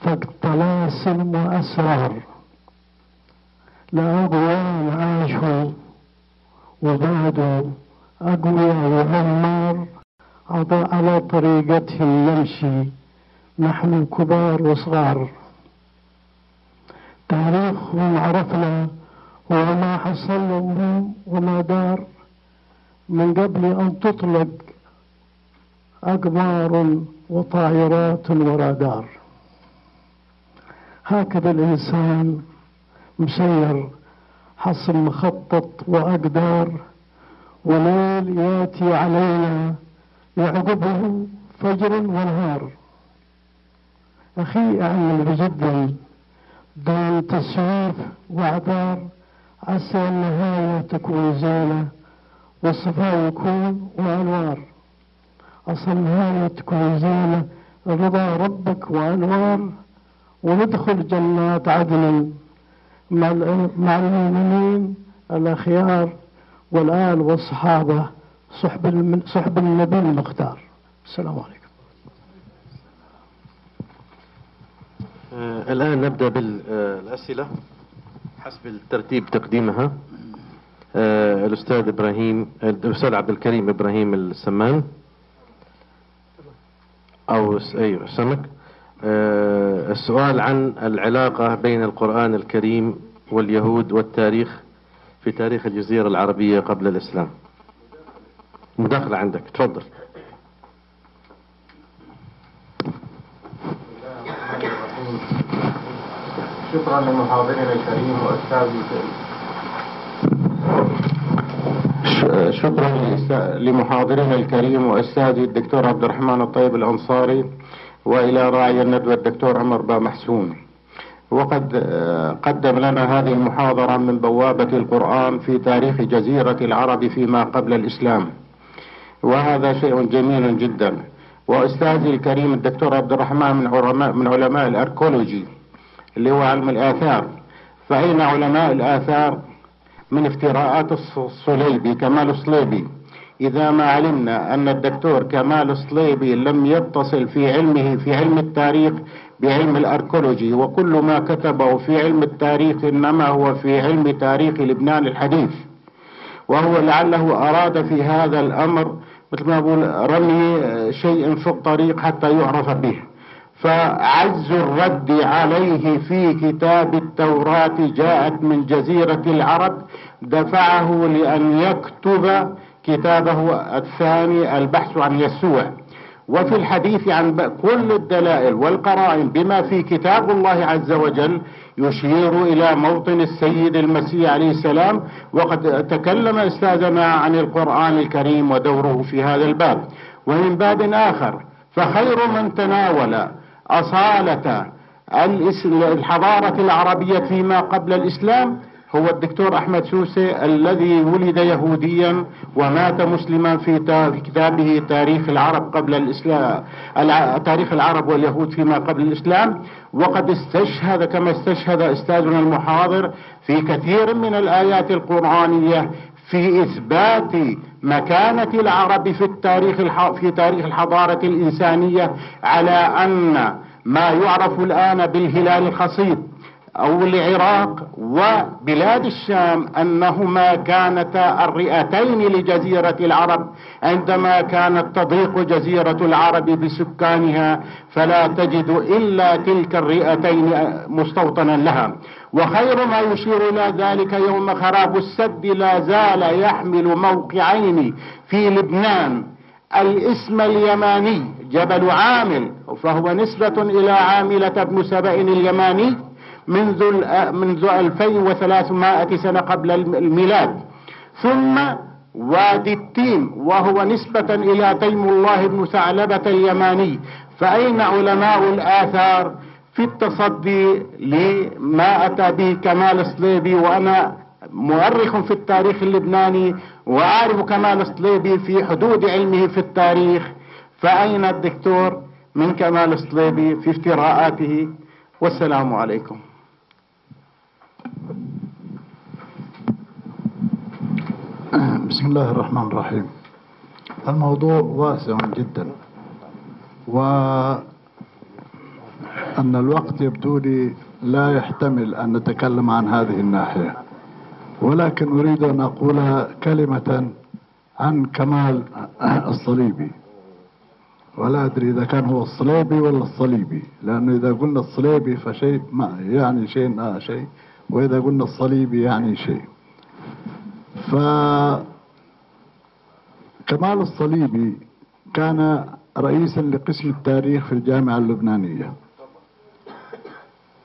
فك طلاسم وأسرار. لأقوام عاشوا وبعدوا أقوياء وعمار على طريقتهم نمشي نحن كبار وصغار. تاريخهم عرفنا وما حصل لهم وما دار من قبل أن تطلق أقمار وطائرات ورادار هكذا الإنسان مسير حسب مخطط وأقدار وليل يأتي علينا يعقبه فجر ونهار. أخي أعمل بجد دون تسويف وأعذار عسى النهاية تكون زينة والصفاء يكون وأنوار. أصل النهاية تكون زينة رضا ربك وأنوار. وندخل جنات عدن مع المؤمنين الأخيار والآل والصحابة. صحب صحب النبي المختار. السلام عليكم. آه الآن نبدأ بالأسئلة. حسب الترتيب تقديمها. آه الأستاذ إبراهيم الأستاذ عبد الكريم إبراهيم السمان. أو أيوه سمك. آه السؤال عن العلاقة بين القرآن الكريم واليهود والتاريخ في تاريخ الجزيرة العربية قبل الإسلام. مداخلة عندك تفضل. شكرا لمحاضرنا الكريم واستاذي شكرا لمحاضرنا الكريم واستاذي الدكتور عبد الرحمن الطيب الأنصاري وإلى راعي الندوة الدكتور عمر با محسون. وقد قدم لنا هذه المحاضرة من بوابة القرآن في تاريخ جزيرة العرب فيما قبل الإسلام. وهذا شيء جميل جدا. وأستاذي الكريم الدكتور عبد الرحمن من علماء من علماء الأركولوجي. اللي هو علم الآثار. فأين علماء الآثار؟ من افتراءات الصليبي كمال الصليبي. إذا ما علمنا أن الدكتور كمال الصليبي لم يتصل في علمه في علم التاريخ بعلم الأركولوجي وكل ما كتبه في علم التاريخ إنما هو في علم تاريخ لبنان الحديث. وهو لعله أراد في هذا الأمر مثل ما أقول رمي شيء في الطريق حتى يعرف به. فعز الرد عليه في كتاب التوراة جاءت من جزيرة العرب دفعه لأن يكتب كتابه الثاني البحث عن يسوع. وفي الحديث عن كل الدلائل والقرائن بما في كتاب الله عز وجل يشير إلى موطن السيد المسيح عليه السلام وقد تكلم أستاذنا عن القرآن الكريم ودوره في هذا الباب. ومن باب آخر فخير من تناول أصالة الحضارة العربية فيما قبل الإسلام هو الدكتور أحمد سوسي الذي ولد يهوديا ومات مسلما في كتابه تاريخ العرب قبل الإسلام تاريخ العرب واليهود فيما قبل الإسلام. وقد استشهد كما استشهد أستاذنا المحاضر في كثير من الآيات القرآنية في إثبات مكانة العرب في التاريخ في تاريخ الحضارة الإنسانية على أن ما يعرف الآن بالهلال الخصيب أو العراق وبلاد الشام أنهما كانتا الرئتين لجزيرة العرب. عندما كانت تضيق جزيرة العرب بسكانها فلا تجد إلا تلك الرئتين مستوطنا لها. وخير ما يشير إلى ذلك يوم خراب السد لا زال يحمل موقعين في لبنان. الاسم اليماني جبل عامل فهو نسبة إلى عاملة بن سبأ اليماني. منذ منذ 2300 سنة قبل الميلاد. ثم وادي التين وهو نسبة إلى تيم الله بن ثعلبة اليماني. فأين علماء الآثار في التصدي لما أتى به كمال الصليبي؟ وأنا مؤرخ في التاريخ اللبناني وأعرف كمال الصليبي في حدود علمه في التاريخ. فأين الدكتور من كمال الصليبي في افتراءاته؟ والسلام عليكم. بسم الله الرحمن الرحيم. الموضوع واسع جدا وأن الوقت يبدو لي لا يحتمل أن نتكلم عن هذه الناحية ولكن أريد أن أقول كلمة عن كمال الصليبي. ولا أدري إذا كان هو الصليبي ولا الصليبي لأنه إذا قلنا الصليبي فشيء ما يعني شيء آه شيء وإذا قلنا الصليبي يعني شيء. فكمال الصليبي كان رئيسا لقسم التاريخ في الجامعة اللبنانية.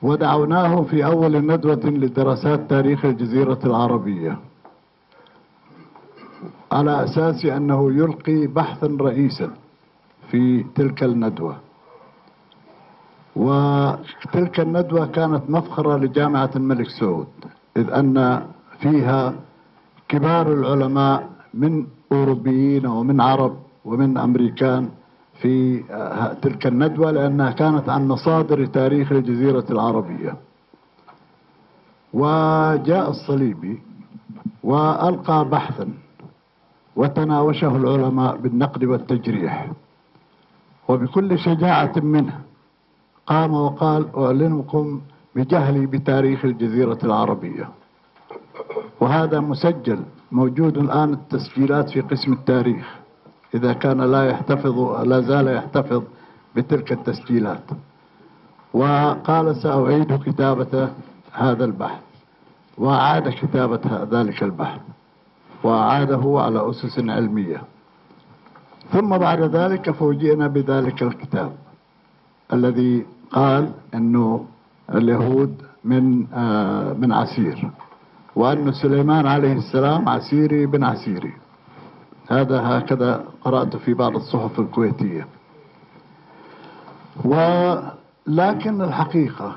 ودعوناه في أول ندوة لدراسات تاريخ الجزيرة العربية. على أساس أنه يلقي بحثا رئيسا في تلك الندوة. وتلك الندوة كانت مفخرة لجامعة الملك سعود إذ أن فيها كبار العلماء من أوروبيين ومن عرب ومن أمريكان في تلك الندوة لأنها كانت عن مصادر تاريخ الجزيرة العربية. وجاء الصليبي وألقى بحثا وتناوشه العلماء بالنقد والتجريح وبكل شجاعة منه قام وقال أعلنكم بجهلي بتاريخ الجزيرة العربية. وهذا مسجل موجود الآن التسجيلات في قسم التاريخ إذا كان لا يحتفظ لا زال يحتفظ بتلك التسجيلات. وقال سأعيد كتابة هذا البحث. وأعاد كتابة ذلك البحث. وأعاده على أسس علمية. ثم بعد ذلك فوجئنا بذلك الكتاب. الذي قال أنه اليهود من آه من عسير وأن سليمان عليه السلام عسيري بن عسيري. هذا هكذا قرأت في بعض الصحف الكويتية. ولكن الحقيقة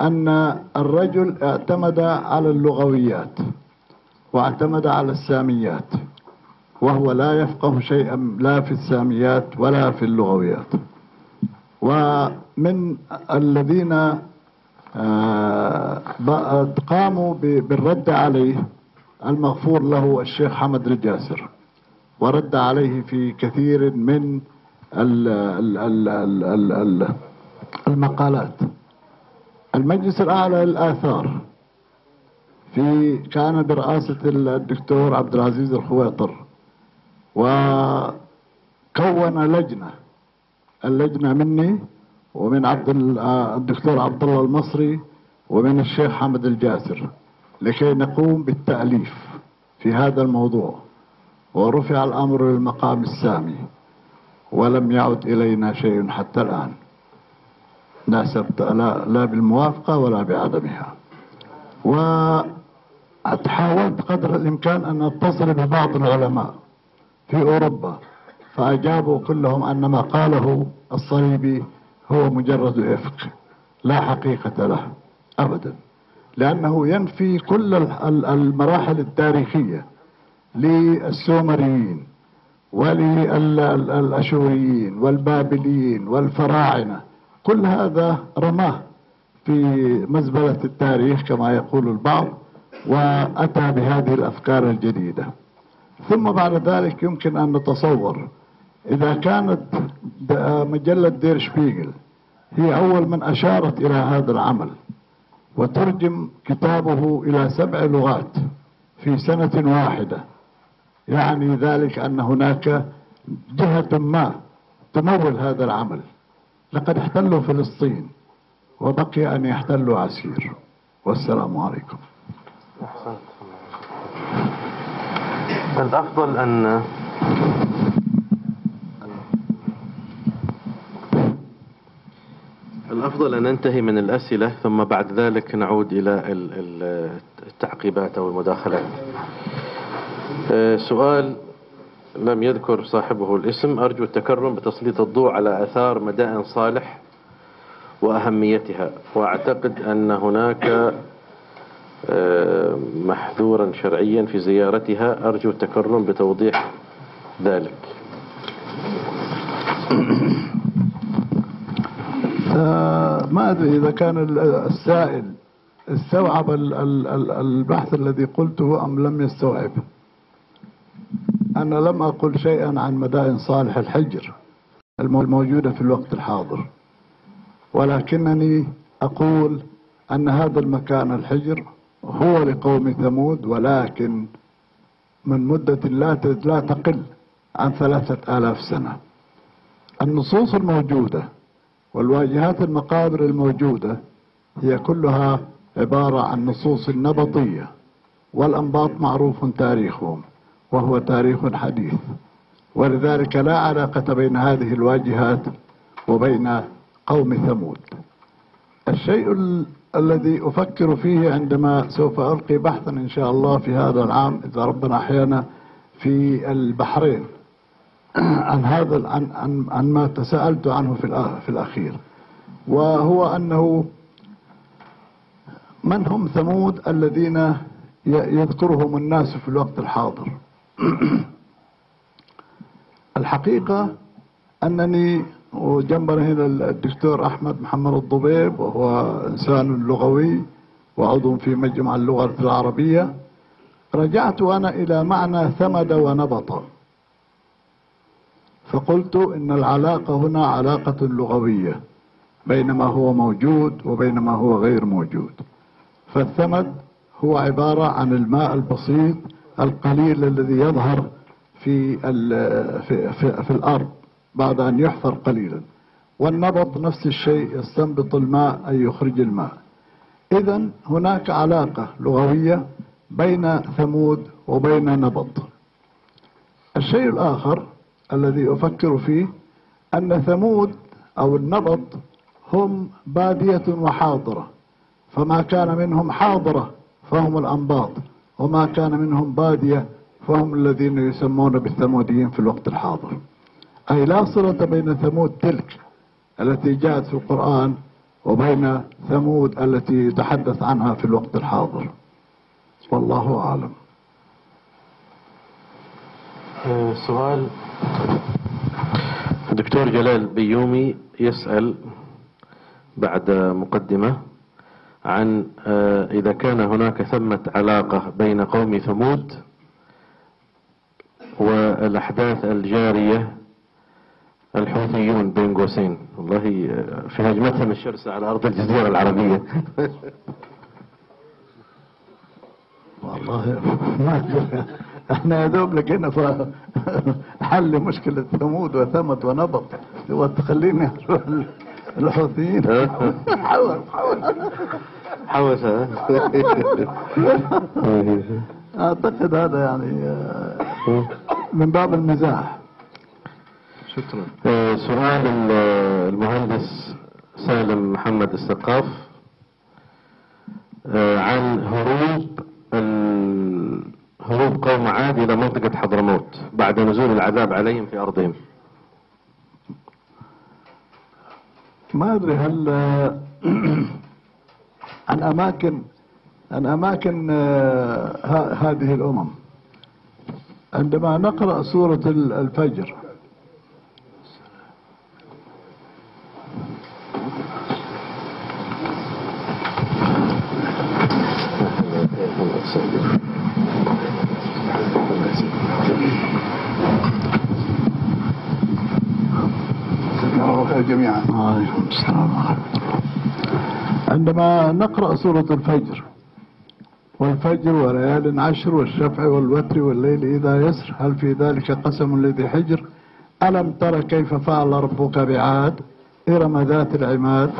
أن الرجل اعتمد على اللغويات واعتمد على الساميات وهو لا يفقه شيئا لا في الساميات ولا في اللغويات. ومن الذين قاموا بالرد عليه المغفور له الشيخ حمد الجاسر ورد عليه في كثير من المقالات. المجلس الأعلى للآثار في كان برئاسة الدكتور عبد العزيز الخويطر وكون لجنة اللجنة مني ومن عبد الدكتور عبد الله المصري ومن الشيخ حمد الجاسر لكي نقوم بالتأليف في هذا الموضوع. ورفع الأمر للمقام السامي ولم يعد إلينا شيء حتى الآن. لا, لا, لا بالموافقة ولا بعدمها. وحاولت قدر الإمكان أن أتصل ببعض العلماء في أوروبا. فأجابوا كلهم أن ما قاله الصليبي هو مجرد إفك لا حقيقة له أبدا لأنه ينفي كل المراحل التاريخية للسومريين وللأشوريين والبابليين والفراعنة. كل هذا رماه في مزبلة التاريخ كما يقول البعض وأتى بهذه الأفكار الجديدة. ثم بعد ذلك يمكن أن نتصور إذا كانت مجلة دير شبيغل هي أول من أشارت إلى هذا العمل وترجم كتابه إلى سبع لغات في سنة واحدة. يعني ذلك أن هناك جهة ما تمول هذا العمل. لقد احتلوا فلسطين وبقي أن يحتلوا عسير. والسلام عليكم. الأفضل أن الأفضل أن ننتهي من الأسئلة ثم بعد ذلك نعود إلى ال- ال- التعقيبات أو المداخلات. آه، سؤال لم يذكر صاحبه الاسم. أرجو التكرم بتسليط الضوء على آثار مدائن صالح وأهميتها. وأعتقد أن هناك آه، محذورا شرعيا في زيارتها. أرجو التكرم بتوضيح ذلك. آه، ما أدري إذا كان ال- السائل استوعب ال- ال- ال- البحث الذي قلته أم لم يستوعبه أنا لم أقل شيئا عن مدائن صالح الحجر المو- الموجودة في الوقت الحاضر. ولكنني أقول أن هذا المكان الحجر هو لقوم ثمود ولكن من مدة لا لا تقل عن ثلاثة آلاف سنة. النصوص الموجودة والواجهات المقابر الموجودة هي كلها عبارة عن نصوص نبطية والأنباط معروف تاريخهم وهو تاريخ حديث. ولذلك لا علاقة بين هذه الواجهات وبين قوم ثمود. الشيء ال- الذي أفكر فيه عندما سوف ألقي بحثا إن شاء الله في هذا العام إذا ربنا أحيانا في البحرين. عن هذا عن عن عن ما تساءلت عنه في في الأخير وهو أنه من هم ثمود الذين يذكرهم الناس في الوقت الحاضر؟ الحقيقة أنني وجنبنا هنا الدكتور أحمد محمد الضبيب وهو إنسان لغوي وعضو في مجمع اللغة العربية رجعت أنا إلى معنى ثمد ونبط. فقلت إن العلاقة هنا علاقة لغوية بين ما هو موجود وبين ما هو غير موجود. فالثمد هو عبارة عن الماء البسيط القليل الذي يظهر في, في, في, في الأرض بعد أن يحفر قليلا. والنبط نفس الشيء يستنبط الماء أي يخرج الماء. إذا هناك علاقة لغوية بين ثمود وبين نبط الشيء الآخر الذي أفكر فيه أن ثمود أو النبط هم بادية وحاضرة فما كان منهم حاضرة فهم الأنباط وما كان منهم بادية فهم الذين يسمون بالثموديين في الوقت الحاضر. أي لا صلة بين ثمود تلك التي جاءت في القرآن وبين ثمود التي يتحدث عنها في الوقت الحاضر. والله أعلم. آه، سؤال دكتور جلال بيومي يسأل بعد مقدمة عن آه، إذا كان هناك ثمة علاقة بين قوم ثمود والأحداث الجارية الحوثيون بين قوسين والله آه، في هجمتهم الشرسة على أرض الجزيرة العربية والله ما. إحنا يا دوب لقينا ف- حل مشكلة ثمود وثمت ونبط هو تخليني أروح الحوثيين. حاول حاول حوث ها؟ أعتقد هذا يعني من باب المزاح. شكرا. آه، سؤال ال- المهندس سالم محمد السقاف آه، عن هروب ال- هروب قوم عاد إلى منطقة حضرموت بعد نزول العذاب عليهم في أرضهم. ما أدري هل عن أماكن عن أماكن آه، ه- هذه الأمم. عندما نقرأ سورة ال- جميعا عليكم السلام ورحمة الله. عندما نقرأ سورة الفجر والفجر وليال عشر والشفع والوتر والليل إذا يسر هل في ذلك قسم لذي حجر؟ ألم تر كيف فعل ربك بعاد؟ إرم ذات العماد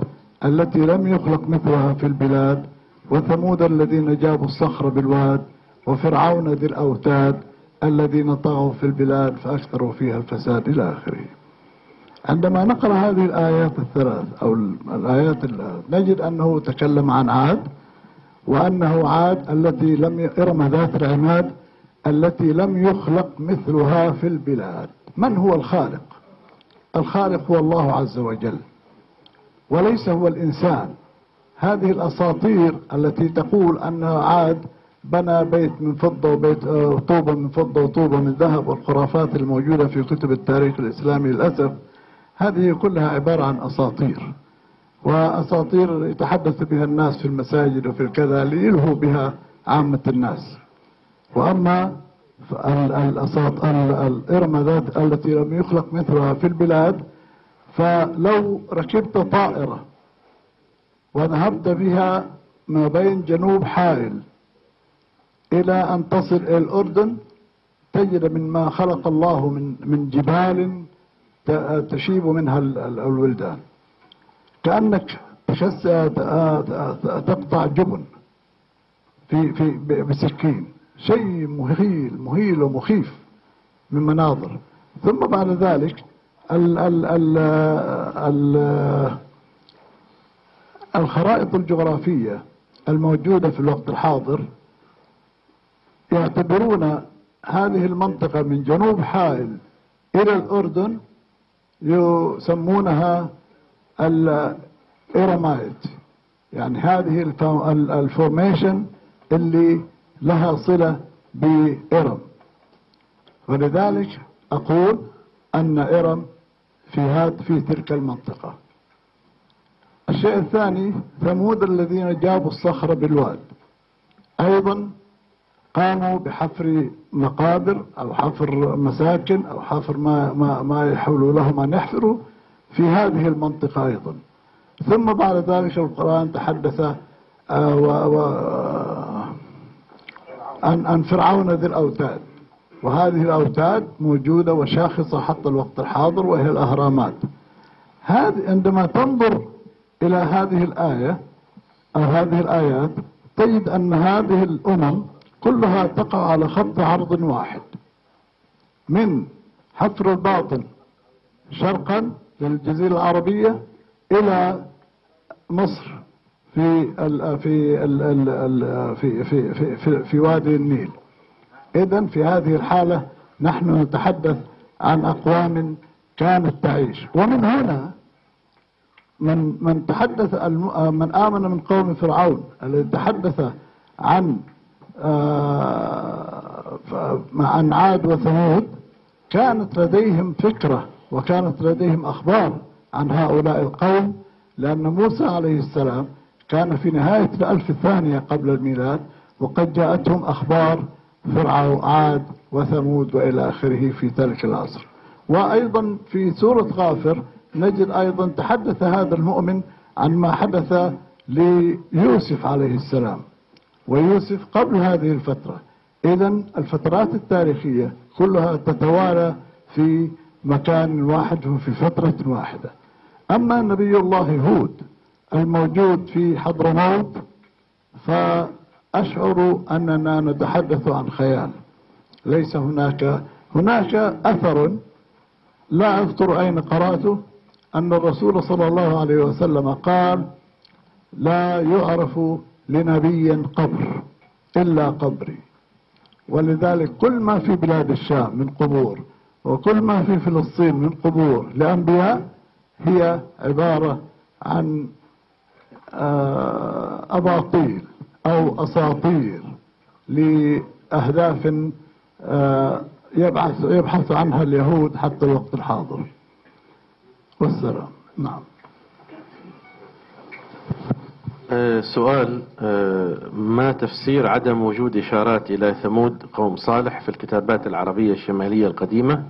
التي لم يخلق مثلها في البلاد وثمود الذين جابوا الصخر بالواد وفرعون ذي الأوتاد الذين طغوا في البلاد فأكثروا فيها الفساد إلى آخره. عندما نقرأ هذه الآيات الثلاث أو الآيات ال- نجد أنه تكلم عن عاد وأنه عاد التي لم إرم ذات العماد التي لم يخلق مثلها في البلاد. من هو الخالق؟ الخالق هو الله عز وجل وليس هو الإنسان. هذه الأساطير التي تقول أن عاد بنى بيت من فضة وبيت آه، طوبة من فضة وطوبة من ذهب والخرافات الموجودة في كتب التاريخ الإسلامي للأسف هذه كلها عبارة عن أساطير. وأساطير يتحدث بها الناس في المساجد وفي الكذا ليلهوا بها عامة الناس. وأما ال- الأساط- ال- الإرم ذات التي لم يخلق مثلها في البلاد فلو ركبت طائرة وذهبت بها ما بين جنوب حائل إلى أن تصل إلى الأردن تجد من ما خلق الله من من جبال تشيب منها ال- ال- الولدان. كأنك تشس تقطع جبن في في بسكين. شيء مهيل مهيل ومخيف من مناظر. ثم بعد ذلك ال ال ال ال الخرائط الجغرافية الموجودة في الوقت الحاضر يعتبرون هذه المنطقة من جنوب حائل إلى الأردن يسمونها ال Iramite يعني هذه الفو- ال- ال formation اللي لها صلة بإرم. ولذلك أقول أن إرم في هذا في تلك المنطقة. الشيء الثاني ثمود الذين جابوا الصخر بالواد. أيضا قاموا بحفر مقابر أو حفر مساكن أو حفر ما, ما, ما يحول لهم أن يحفروا في هذه المنطقة أيضا. ثم بعد ذلك القرآن تحدث آه، و و عن عن فرعون ذي الأوتاد. وهذه الأوتاد موجودة وشاخصة حتى الوقت الحاضر وهي الأهرامات. هذه عندما تنظر إلى هذه الآية أو هذه الآيات تجد أن هذه الأمم كلها تقع على خط عرض واحد. من حفر الباطن شرقا للجزيرة العربية إلى مصر في ال في ال ال ال في, في, في, في, في وادي النيل. إذا في هذه الحالة نحن نتحدث عن أقوام كانت تعيش. ومن هنا من من تحدث من آمن من قوم فرعون الذي تحدث عن عن عاد وثمود كانت لديهم فكرة وكانت لديهم أخبار عن هؤلاء القوم لأن موسى عليه السلام كان في نهاية الألف الثانية قبل الميلاد وقد جاءتهم أخبار فرعون عاد وثمود وإلى آخره في ذلك العصر. وأيضا في سورة غافر نجد أيضا تحدث هذا المؤمن عن ما حدث ليوسف عليه السلام. ويوسف قبل هذه الفترة. إذا الفترات التاريخية كلها تتوالى في مكان واحد وفي فترة واحدة. أما نبي الله هود الموجود في حضرموت فأشعر أننا نتحدث عن خيال. ليس هناك هناك أثر لا أذكر أين قرأته أن الرسول صلى الله عليه وسلم قال لا يعرف لنبي قبر إلا قبري. ولذلك كل ما في بلاد الشام من قبور وكل ما في فلسطين من قبور لأنبياء هي عبارة عن آه، أباطيل أو أساطير لأهداف آه، يبحث يبحث عنها اليهود حتى الوقت الحاضر. والسلام. نعم. سؤال آه، ما تفسير عدم وجود إشارات إلى ثمود قوم صالح في الكتابات العربية الشمالية القديمة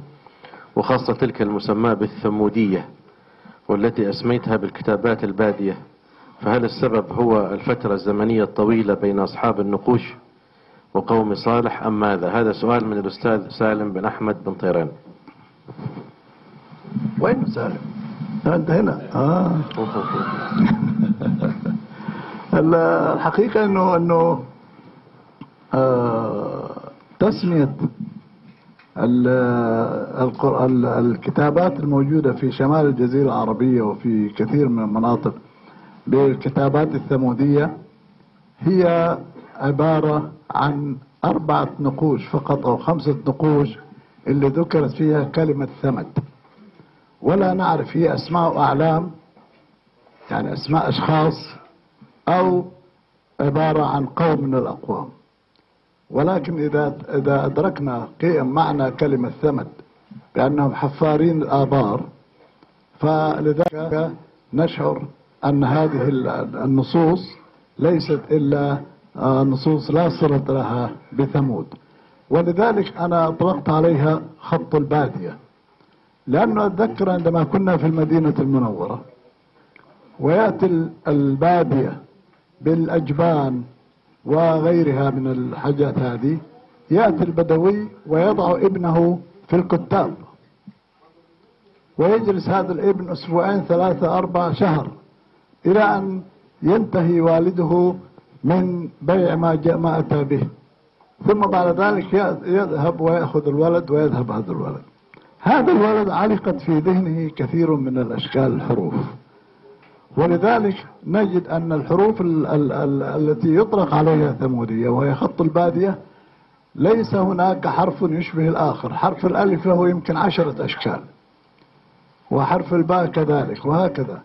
وخاصة تلك المسماة بالثمودية والتي أسميتها بالكتابات البادية فهل السبب هو الفترة الزمنية الطويلة بين أصحاب النقوش وقوم صالح أم ماذا هذا سؤال من الأستاذ سالم بن أحمد بن طيران وين سالم؟ أنت هنا آه. ال- الحقيقة انه إنه آه تسمية الكتابات الموجودة في شمال الجزيرة العربية وفي كثير من المناطق بالكتابات الثمودية هي عبارة عن أربعة نقوش فقط أو خمسة نقوش اللي ذكرت فيها كلمة ثمد. ولا نعرف هي أسماء وأعلام يعني أسماء أشخاص أو عبارة عن قوم من الأقوام. ولكن إذا إذا أدركنا قيم معنى كلمة ثمد بأنهم حفارين الآبار فلذلك نشعر أن هذه النصوص ليست إلا آه، نصوص لا صلة لها بثمود. ولذلك أنا أطلقت عليها خط البادية. لأنه أتذكر عندما كنا في المدينة المنورة ويأتي ال- البادية بالأجبان وغيرها من الحاجات هذه يأتي البدوي ويضع ابنه في الكتاب. ويجلس هذا الابن أسبوعين ثلاثة أربع شهر إلى أن ينتهي والده من بيع ما أتى به. ثم بعد ذلك يذهب ويأخذ الولد ويذهب هذا الولد. هذا الولد علقت في ذهنه كثير من الأشكال الحروف. ولذلك نجد أن الحروف ال ال ال التي يطلق عليها ثمودية وهي خط البادية ليس هناك حرف يشبه الآخر. حرف الألف له يمكن عشرة أشكال وحرف الباء كذلك وهكذا.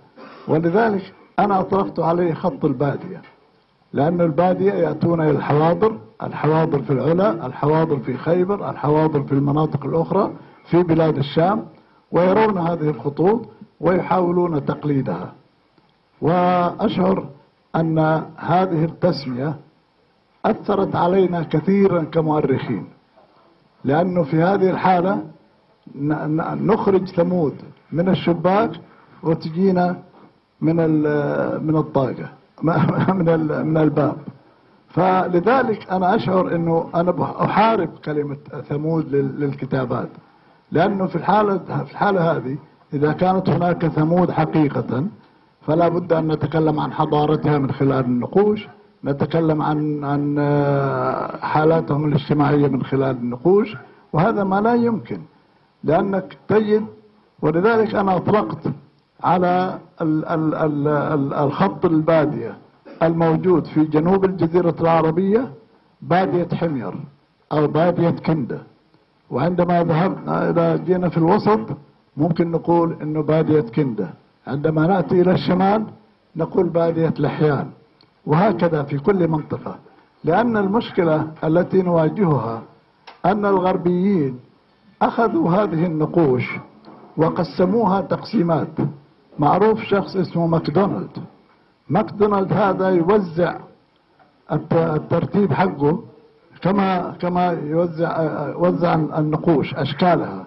ولذلك أنا أطلقت عليه خط البادية لأن البادية يأتون إلى الحواضر الحواضر في العلا الحواضر في خيبر الحواضر في المناطق الأخرى في بلاد الشام ويرون هذه الخطوط ويحاولون تقليدها. وأشعر أن هذه التسمية أثرت علينا كثيرا كمؤرخين لأنه في هذه الحالة نخرج ثمود من الشباك وتجينا من من الطاقة من من الباب. فلذلك أنا أشعر أنه أنا أحارب كلمة ثمود لل- للكتابات لأنه في الحالة في الحالة هذه إذا كانت هناك ثمود حقيقة فلا بد أن نتكلم عن حضارتها من خلال النقوش نتكلم عن عن آه، حالاتهم الاجتماعية من خلال النقوش وهذا ما لا يمكن لأنك تجد ولذلك أنا أطلقت على ال ال ال ال الخط البادية الموجود في جنوب الجزيرة العربية بادية حمير أو بادية كندة. وعندما ذهبنا إذا جينا في الوسط ممكن نقول إنه بادية كندة. عندما نأتي إلى الشمال نقول بادية لحيان وهكذا في كل منطقة. لأن المشكلة التي نواجهها أن الغربيين أخذوا هذه النقوش وقسموها تقسيمات. معروف شخص اسمه ماكدونالد. ماكدونالد هذا يوزع الت- الترتيب حقه كما كما يوزع وزع النقوش أشكالها.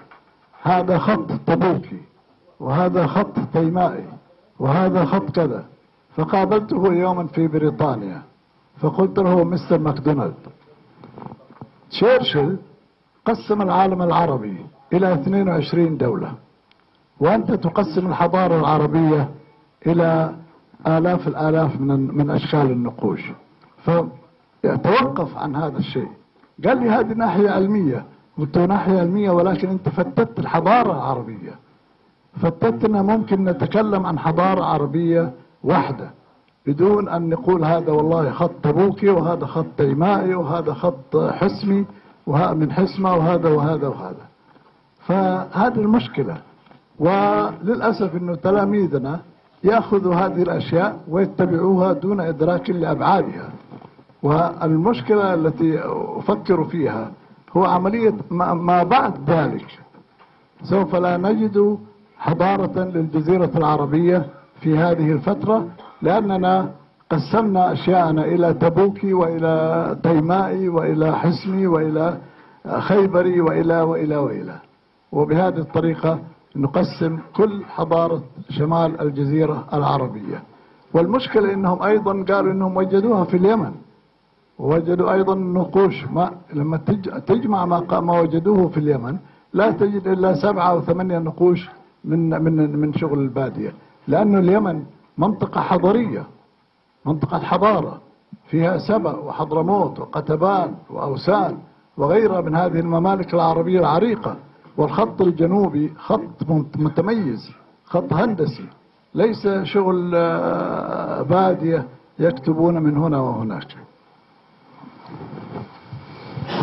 هذا خط تبوكي وهذا خط تيمائي وهذا خط كذا. فقابلته يوما في بريطانيا فقلت له مستر ماكدونالد تشرشل قسم العالم العربي إلى 22 دولة وأنت تقسم الحضارة العربية إلى آلاف الآلاف من من أشكال النقوش. فتوقف عن هذا الشيء. قال لي هذه ناحية علمية. قلت له ناحية علمية ولكن أنت فتت الحضارة العربية. فتتنا ممكن نتكلم عن حضارة عربية واحدة بدون أن نقول هذا والله خط تبوكي وهذا خط تيمائي وهذا خط حسمي وهذا من حسمة وهذا وهذا وهذا. فهذه المشكلة. وللأسف أنه تلاميذنا يأخذوا هذه الأشياء ويتبعوها دون إدراك لأبعادها. والمشكلة التي أفكر فيها هو عملية ما ما بعد ذلك. سوف لا نجد حضارة للجزيرة العربية في هذه الفترة لأننا قسمنا أشياءنا إلى تبوكي وإلى تيمائي وإلى حسمي وإلى خيبري وإلى وإلى وإلى. وبهذه الطريقة نقسم كل حضارة شمال الجزيرة العربية. والمشكلة أنهم أيضا قالوا أنهم وجدوها في اليمن. ووجدوا أيضا نقوش ما لما تج- تجمع ما وجدوه في اليمن لا تجد إلا سبعة أو ثمانية نقوش من من من شغل البادية. لأن اليمن منطقة حضرية منطقة حضارة فيها سبأ وحضرموت وقتبان وأوسان وغيرها من هذه الممالك العربية العريقة. والخط الجنوبي خط متميز خط هندسي. ليس شغل آه، بادية يكتبون من هنا وهناك.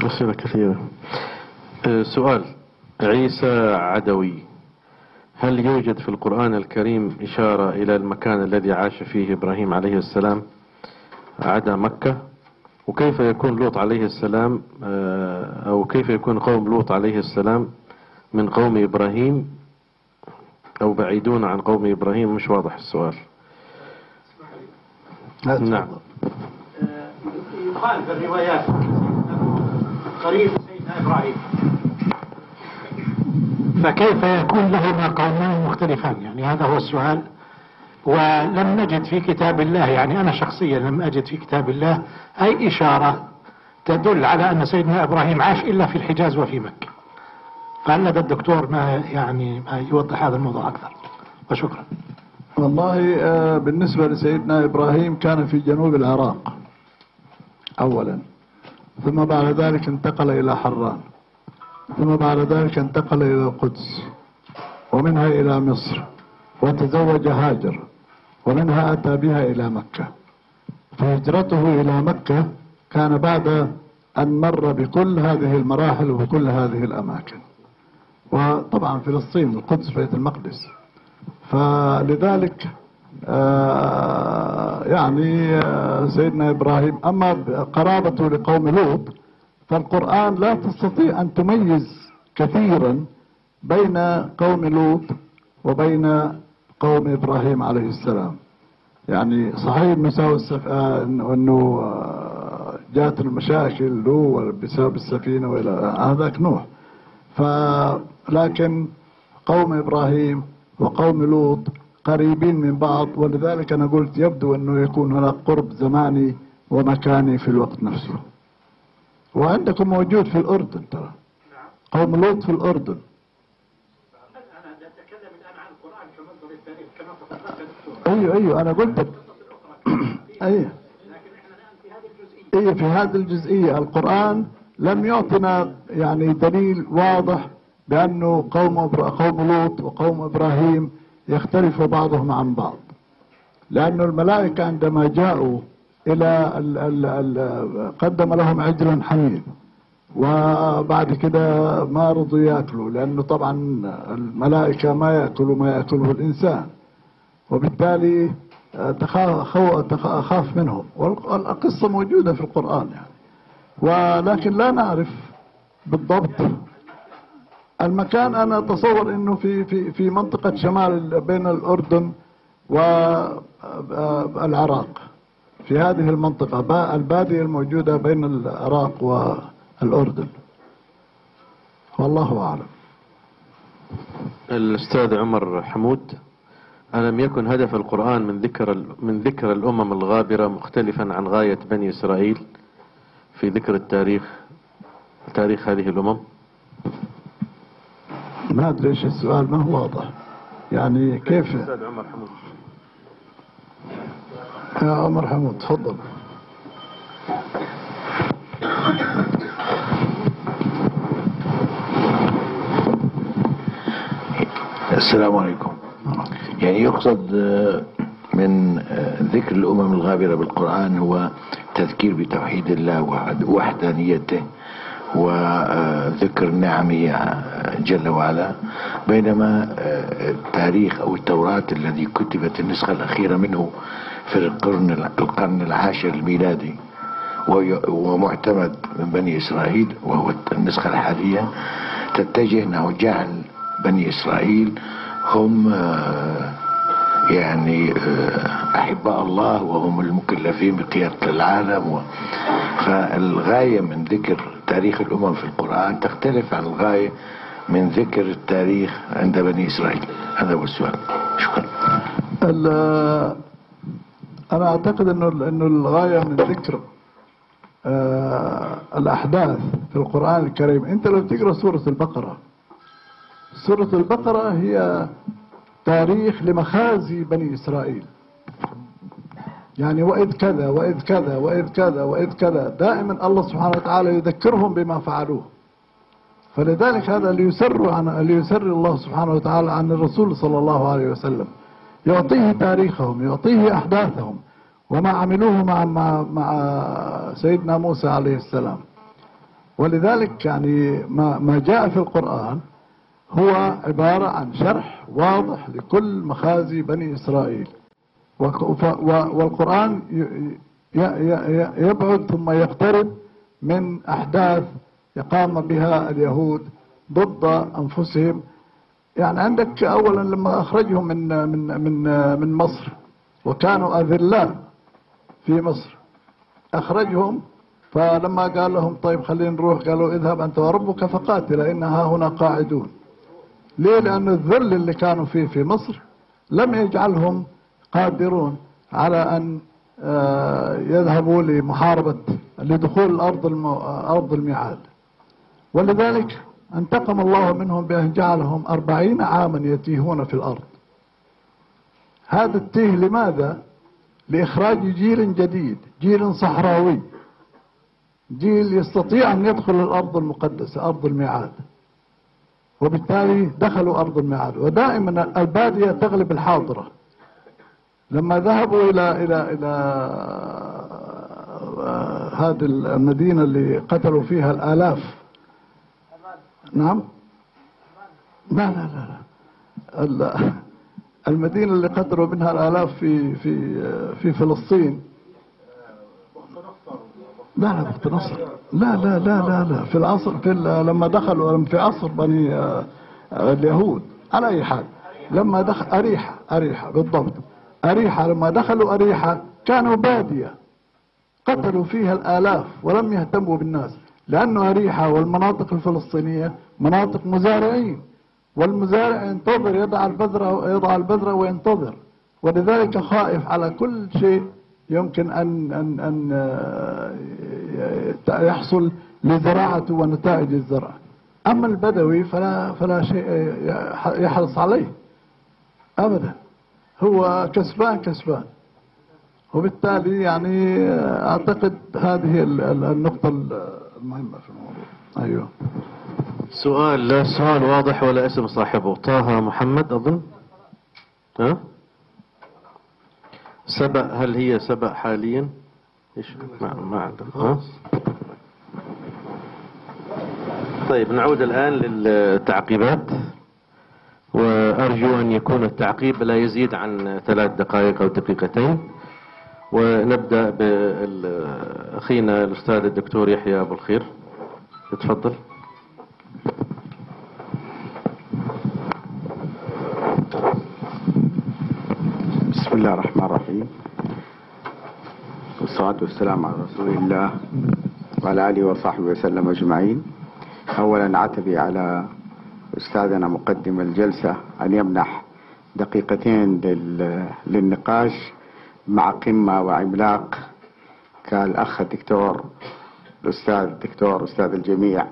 أسئلة كثيرة. آه، سؤال. عيسى عدوي. هل يوجد في القرآن الكريم إشارة إلى المكان الذي عاش فيه إبراهيم عليه السلام عدا مكة؟ وكيف يكون لوط عليه السلام آه، أو كيف يكون قوم لوط عليه السلام من قوم إبراهيم أو بعيدون عن قوم إبراهيم؟ مش واضح السؤال. نعم. يقال في الروايات قريب سيدنا إبراهيم. فكيف يكون لهما قومان مختلفان؟ يعني هذا هو السؤال. ولم نجد في كتاب الله يعني أنا شخصيا لم أجد في كتاب الله أي إشارة تدل على أن سيدنا إبراهيم عاش إلا في الحجاز وفي مكة. فهل لدى الدكتور ما يعني ما يوضح هذا الموضوع أكثر. وشكرا. والله آه، بالنسبة لسيدنا إبراهيم كان في جنوب العراق أولا ثم بعد ذلك انتقل إلى حران. ثم بعد ذلك انتقل إلى القدس ومنها إلى مصر وتزوج هاجر ومنها أتى بها إلى مكة. فهجرته إلى مكة كان بعد أن مر بكل هذه المراحل وبكل هذه الأماكن. وطبعا فلسطين القدس بيت المقدس. فلذلك آه، يعني آه، سيدنا إبراهيم أما قرابته لقوم لوط فالقرآن لا تستطيع أن تميز كثيرا بين قوم لوط وبين قوم إبراهيم عليه السلام. يعني صحيح مساوي السف... آه، أنه آه، جاءت المشاكل له بسبب السفينة وإلى هذاك نوح. ف لكن قوم إبراهيم وقوم لوط قريبين من بعض ولذلك أنا قلت يبدو أنه يكون هناك قرب زماني ومكاني في الوقت نفسه. وعندكم موجود في الأردن ترى. قوم لوط في الأردن. أيوه أيوه أنا قلت أيوه. أيوه في هذه الجزئية. القرآن لم يعطنا يعني دليل واضح بأنه قوم قوم لوط وقوم إبراهيم يختلف بعضهم عن بعض. لأن الملائكة عندما جاءوا إلى ال ال ال قدم لهم عجلا حميد وبعد كده ما رضوا يأكلوا لأنه طبعا الملائكة ما يأكلوا ما يأكله الإنسان. وبالتالي أخاف منهم. والقصة موجودة في القرآن يعني. ولكن لا نعرف بالضبط المكان. أنا أتصور أنه في في في منطقة شمال بين الأردن والعراق في هذه المنطقة البادية الموجودة بين العراق والأردن. والله أعلم. الأستاذ عمر حمود ألم يكن هدف القرآن من ذكر من ذكر الأمم الغابرة مختلفا عن غاية بني إسرائيل في ذكر التاريخ تاريخ هذه الأمم؟ ما أدري إيش السؤال ما هو واضح. يعني كيف؟ أستاذ عمر حمود. يا عمر حمود تفضل. السلام عليكم. يعني يقصد من ذكر الأمم الغابرة بالقرآن هو تذكير بتوحيد الله ووحدانيته وذكر نعمه جل وعلا. بينما التاريخ أو التوراة الذي كتبت النسخة الأخيرة منه في القرن القرن العاشر الميلادي ومعتمد من بني إسرائيل وهو النسخة الحالية تتجه أنه جعل بني إسرائيل هم يعني أحباء الله وهم المكلفين بقيادة العالم. فالغاية من ذكر تاريخ الأمم في القرآن تختلف عن الغاية من ذكر التاريخ عند بني إسرائيل هذا هو السؤال شكرا أنا أعتقد أنه أنه الغاية من ذكر الأحداث في القرآن الكريم. أنت لو تقرأ سورة البقرة سورة البقرة هي تاريخ لمخازي بني إسرائيل. يعني وإذ كذا وإذ كذا وإذ كذا وإذ كذا. دائما الله سبحانه وتعالى يذكرهم بما فعلوه. فلذلك هذا ليسر عن ليسر الله سبحانه وتعالى عن الرسول صلى الله عليه وسلم. يعطيه تاريخهم يعطيه أحداثهم وما عملوه مع مع, مع سيدنا موسى عليه السلام. ولذلك يعني ما ما جاء في القرآن هو عبارة عن شرح واضح لكل مخازي بني إسرائيل. والقرآن يبعد ثم يقترب من أحداث يقام بها اليهود ضد أنفسهم يعني عندك أولا لما أخرجهم من من من من مصر وكانوا أذلاء في مصر. أخرجهم فلما قال لهم طيب خلينا نروح قالوا اذهب أنت وربك فقاتل إنها هنا قاعدون. ليه؟ لأن الذل اللي كانوا فيه في مصر لم يجعلهم قادرون على أن آه، يذهبوا لمحاربة لدخول الأرض الم... أرض الميعاد. ولذلك أنتقم الله منهم بأن جعلهم أربعين عاما يتيهون في الأرض. هذا التيه لماذا؟ لإخراج جيل جديد جيل صحراوي جيل يستطيع أن يدخل الأرض المقدسة أرض الميعاد. وبالتالي دخلوا أرض الميعاد. ودائما البادية تغلب الحاضرة. لما ذهبوا إلى إلى إلى آه، هذه المدينة اللي قتلوا فيها الآلاف نعم. لا لا لا, لا. ال- المدينة اللي قتلوا منها الآلاف في في في فلسطين. لا لا بخت نصر. لا لا لا لا لا. في العصر في لما دخلوا في عصر بني آه، اليهود. على أي حال لما دخل أريحة أريحة بالضبط. أريحة لما دخلوا أريحة كانوا بادية. قتلوا فيها الآلاف ولم يهتموا بالناس. لأنه أريحة والمناطق الفلسطينية مناطق مزارعين والمزارع ينتظر يضع البذرة يضع البذرة وينتظر. ولذلك خائف على كل شيء يمكن أن أن أن آه، يحصل لزراعته ونتائج الزرع. أما البدوي فلا فلا شيء يحرص عليه. أبدا. هو كسبان كسبان. وبالتالي يعني أعتقد هذه ال- ال- النقطة المهمة في الموضوع. أيوه. سؤال لا السؤال واضح ولا اسم صاحبه. طه محمد أظن؟ ها؟ سبأ هل هي سبأ حاليا؟ إيش؟ ما ما طيب نعود الآن للتعقيبات. وأرجو أن يكون التعقيب لا يزيد عن ثلاث دقائق أو دقيقتين. ونبدأ بأخينا الأستاذ الدكتور يحيى أبو الخير. تفضل بسم الله الرحمن الرحيم. والصلاة والسلام على رسول الله وعلى آله وصحبه وسلم أجمعين. أولا عتبي على أستاذنا مقدم الجلسة أن يمنح دقيقتين لل- للنقاش مع قمة وعملاق كالأخ الدكتور الأستاذ الدكتور أستاذ الجميع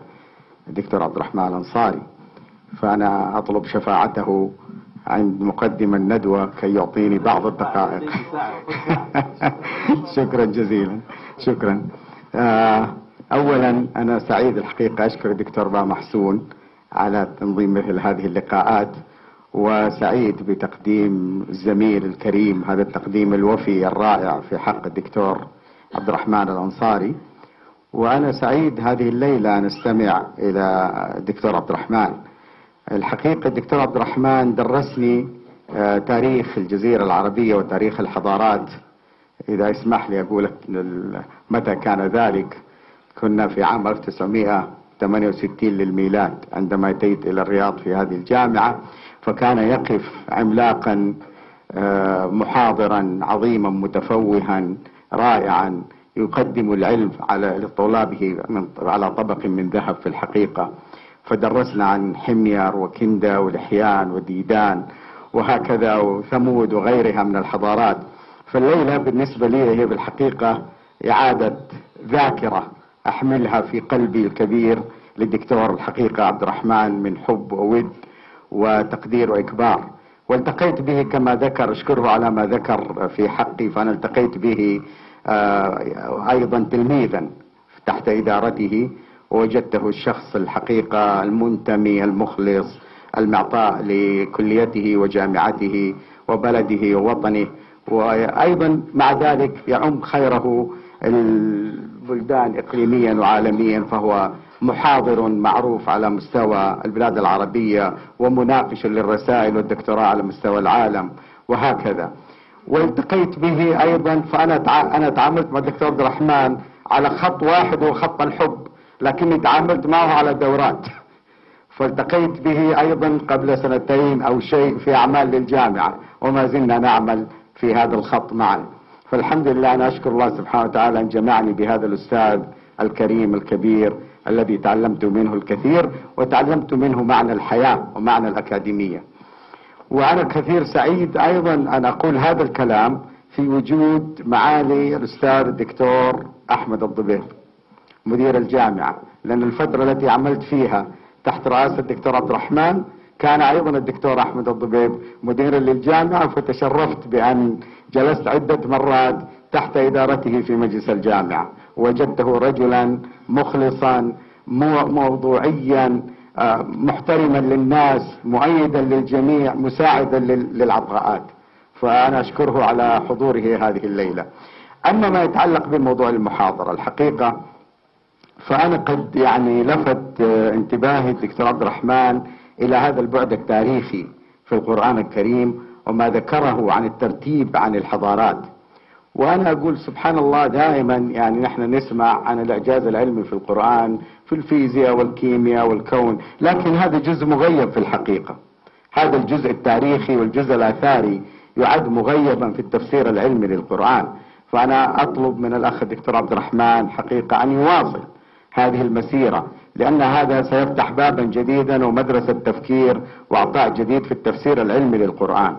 الدكتور عبد الرحمن الأنصاري. فأنا أطلب شفاعته عند مقدم الندوة كي يعطيني بعض الدقائق. شكرا جزيلا. شكرا. آه، أولا أنا سعيد الحقيقة أشكر الدكتور با محسون على تنظيم مثل هذه اللقاءات وسعيد بتقديم الزميل الكريم هذا التقديم الوفي الرائع في حق الدكتور عبد الرحمن الأنصاري. وأنا سعيد هذه الليلة أن أستمع إلى الدكتور عبد الرحمن الحقيقة الدكتور عبد الرحمن درسني آه، تاريخ الجزيرة العربية وتاريخ الحضارات. إذا اسمح لي أقول متى كان ذلك؟ كنا في عام 1968 للميلاد عندما أتيت إلى الرياض في هذه الجامعة فكان يقف عملاقا آه، محاضرا عظيما متفوها رائعا يقدم العلم على لطلابه على طبق من ذهب في الحقيقة. فدرسنا عن حمير وكندا ولحيان وديدان وهكذا وثمود وغيرها من الحضارات. فالليلة بالنسبة لي هي بالحقيقة إعادة ذاكرة أحملها في قلبي الكبير للدكتور الحقيقة عبد الرحمن من حب وود وتقدير وإكبار. والتقيت به كما ذكر أشكره على ما ذكر في حقي فأنا التقيت به آه، أيضا تلميذا تحت إدارته. ووجدته الشخص الحقيقة المنتمي المخلص المعطاء لكليته وجامعته وبلده ووطنه. وأيضا مع ذلك يعم خيره البلدان اقليميا وعالميا فهو محاضر معروف على مستوى البلاد العربية ومناقش للرسائل والدكتوراه على مستوى العالم وهكذا. والتقيت به أيضا فأنا أنا تعاملت مع الدكتور عبد الرحمن على خط واحد هو خط الحب. لكني تعاملت معه على دورات فالتقيت به أيضا قبل سنتين أو شيء في أعمال للجامعة وما زلنا نعمل في هذا الخط معا. فالحمد لله أنا أشكر الله سبحانه وتعالى أن جمعني بهذا الأستاذ الكريم الكبير الذي تعلمت منه الكثير وتعلمت منه معنى الحياة ومعنى الأكاديمية. وأنا كثير سعيد أيضا أن أقول هذا الكلام في وجود معالي الأستاذ الدكتور أحمد الضبيب مدير الجامعة لأن الفترة التي عملت فيها تحت رئاسة الدكتور عبد الرحمن كان أيضا الدكتور أحمد الضبيب مديرا للجامعة فتشرفت بأن جلست عدة مرات تحت إدارته في مجلس الجامعة. وجدته رجلا مخلصا موضوعيا آه، محترما للناس مؤيدا للجميع مساعدا للعطاءات فأنا أشكره على حضوره هذه الليلة. أما ما يتعلق بموضوع المحاضرة الحقيقة فأنا قد يعني لفت آه، انتباهي الدكتور عبد الرحمن إلى هذا البعد التاريخي في القرآن الكريم وما ذكره عن الترتيب عن الحضارات. وأنا أقول سبحان الله دائما يعني نحن نسمع عن الإعجاز العلمي في القرآن في الفيزياء والكيمياء والكون لكن هذا جزء مغيب في الحقيقة. هذا الجزء التاريخي والجزء الآثاري يعد مغيبا في التفسير العلمي للقرآن. فأنا أطلب من الأخ الدكتور عبد الرحمن حقيقة أن يواصل. هذه المسيرة لأن هذا سيفتح بابا جديدا ومدرسة تفكير وعطاء جديد في التفسير العلمي للقرآن.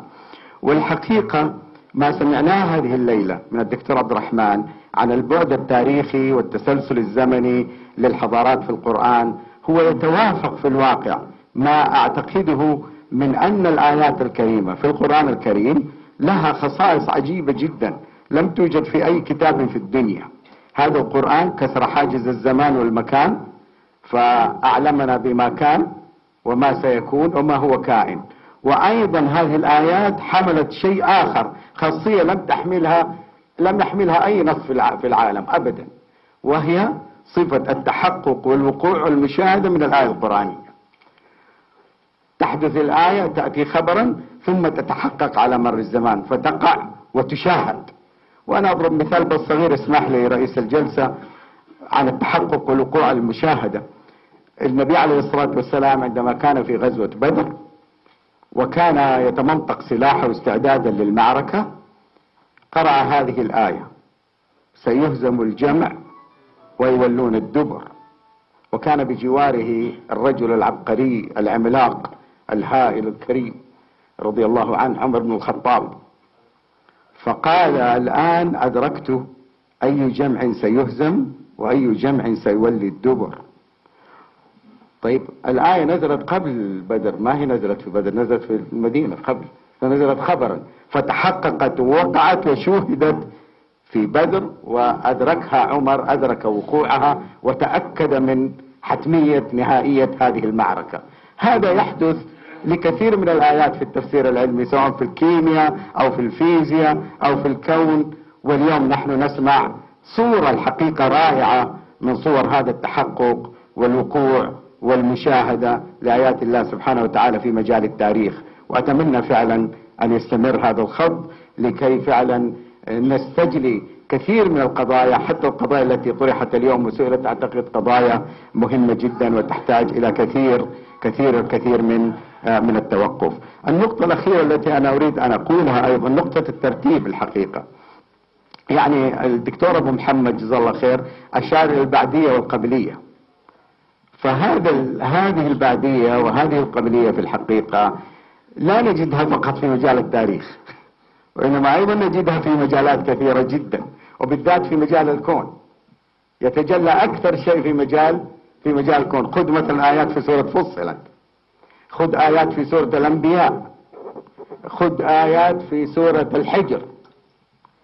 والحقيقة ما سمعناه هذه الليلة من الدكتور عبد الرحمن عن البعد التاريخي والتسلسل الزمني للحضارات في القرآن هو يتوافق في الواقع. ما أعتقده من أن الآيات الكريمة في القرآن الكريم لها خصائص عجيبة جدا لم توجد في أي كتاب في الدنيا. هذا القرآن كسر حاجز الزمان والمكان فأعلمنا بما كان وما سيكون وما هو كائن. وأيضا هذه الآيات حملت شيء آخر خاصية لم تحملها لم يحملها أي نص في العالم أبدا وهي صفة التحقق والوقوع والمشاهدة من الآية القرآنية. تحدث الآية تأتي خبرا ثم تتحقق على مر الزمان فتقع وتشاهد. وأنا أضرب مثال بس صغير اسمح لي رئيس الجلسة عن التحقق والوقوع المشاهدة. النبي عليه الصلاة والسلام عندما كان في غزوة بدر وكان يتمنطق سلاحه استعدادا للمعركة قرأ هذه الآية سيهزم الجمع ويولون الدبر. وكان بجواره الرجل العبقري العملاق الهائل الكريم رضي الله عنه عمر بن الخطاب. فقال الآن أدركت أي جمع سيهزم وأي جمع سيولي الدبر. طيب الآية نزلت قبل بدر ما هي نزلت في بدر؟ نزلت في المدينة قبل فنزلت خبرا فتحققت ووقعت وشوهدت في بدر وأدركها عمر أدرك وقوعها وتأكد من حتمية نهائية هذه المعركة. هذا يحدث لكثير من الآيات في التفسير العلمي سواء في الكيمياء أو في الفيزياء أو في الكون. واليوم نحن نسمع صورة الحقيقة رائعة من صور هذا التحقق والوقوع والمشاهدة لآيات الله سبحانه وتعالى في مجال التاريخ. وأتمنى فعلا أن يستمر هذا الخط لكي فعلا نستجلي كثير من القضايا حتى القضايا التي طرحت اليوم وسئلت أعتقد قضايا مهمة جدا وتحتاج إلى كثير كثير الكثير من من التوقف. النقطة الأخيرة التي أنا أريد أن أقولها أيضا نقطة الترتيب الحقيقة. يعني الدكتور أبو محمد جزاه الله خير أشار إلى البعدية والقبلية. فهذا هذه البعدية وهذه القبلية في الحقيقة لا نجدها فقط في مجال التاريخ وإنما أيضا نجدها في مجالات كثيرة جدا وبالذات في مجال الكون. يتجلى أكثر شيء في مجال في مجال الكون خذ مثلا آيات في سورة فصلت. خذ آيات في سورة الأنبياء. خذ آيات في سورة الحجر.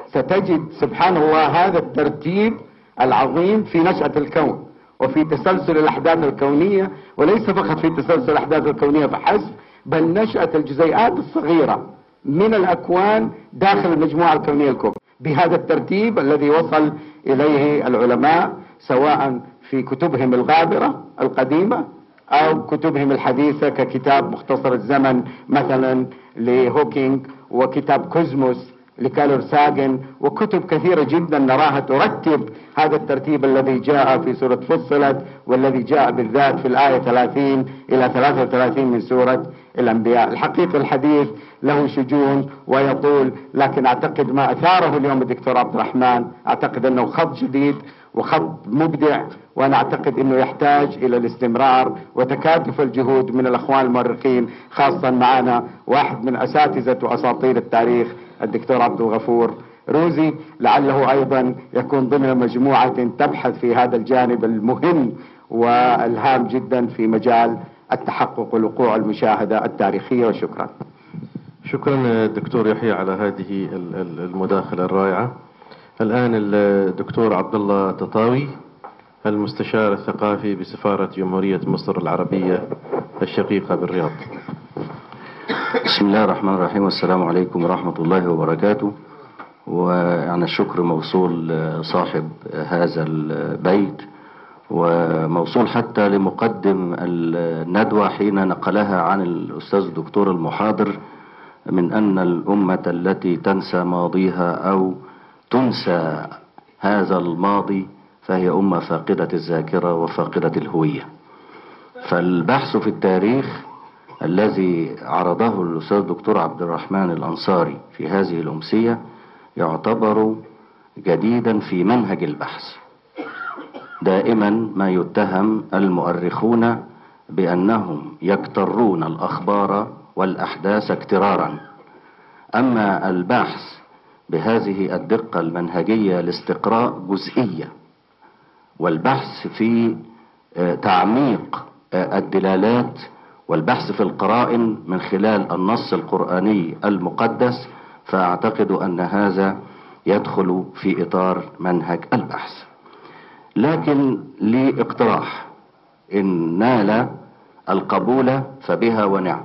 ستجد سبحان الله هذا الترتيب العظيم في نشأة الكون وفي تسلسل الأحداث الكونية وليس فقط في تسلسل الأحداث الكونية فحسب بل نشأة الجزيئات الصغيرة من الأكوان داخل المجموعة الكونية الكبرى. بهذا الترتيب الذي وصل إليه العلماء سواء في كتبهم الغابرة القديمة أو كتبهم الحديثة ككتاب مختصر الزمن مثلا لهوكينج وكتاب Cosmos لكارل ساجان وكتب كثيرة جدا نراها ترتب هذا الترتيب الذي جاء في سورة فصلت والذي جاء بالذات في الآية 30 إلى 33 من سورة الأنبياء. الحقيقة الحديث له شجون ويطول لكن أعتقد ما أثاره اليوم الدكتور عبد الرحمن أعتقد أنه خط جديد وخط مبدع وأنا أعتقد إنه يحتاج إلى الاستمرار وتكاتف الجهود من الأخوان المؤرخين خاصة معنا واحد من أساتذة وأساطير التاريخ الدكتور عبد الغفور روزي لعله أيضا يكون ضمن مجموعة تبحث في هذا الجانب المهم والهام جدا في مجال التحقق والوقوع المشاهدة التاريخية وشكرا. شكرا دكتور يحيى على هذه المداخلة الرائعة. الآن الدكتور عبد الله تطاوي المستشار الثقافي بسفارة جمهورية مصر العربية الشقيقة بالرياض. بسم الله الرحمن الرحيم والسلام عليكم ورحمة الله وبركاته. ويعني الشكر موصول صاحب هذا البيت وموصول حتى لمقدم الندوة حين نقلها عن الأستاذ الدكتور المحاضر من أن الأمة التي تنسى ماضيها أو تنسى هذا الماضي فهي أمة فاقدة الذاكرة وفاقدة الهوية. فالبحث في التاريخ الذي عرضه الأستاذ الدكتور عبد الرحمن الأنصاري في هذه الأمسية يعتبر جديدا في منهج البحث. دائما ما يتهم المؤرخون بأنهم يكترون الأخبار والأحداث اكترارا. أما البحث بهذه الدقة المنهجية لاستقراء جزئية والبحث في تعميق الدلالات والبحث في القرائن من خلال النص القرآني المقدس فأعتقد أن هذا يدخل في إطار منهج البحث. لكن لي اقتراح إن نال القبول فبها ونعم.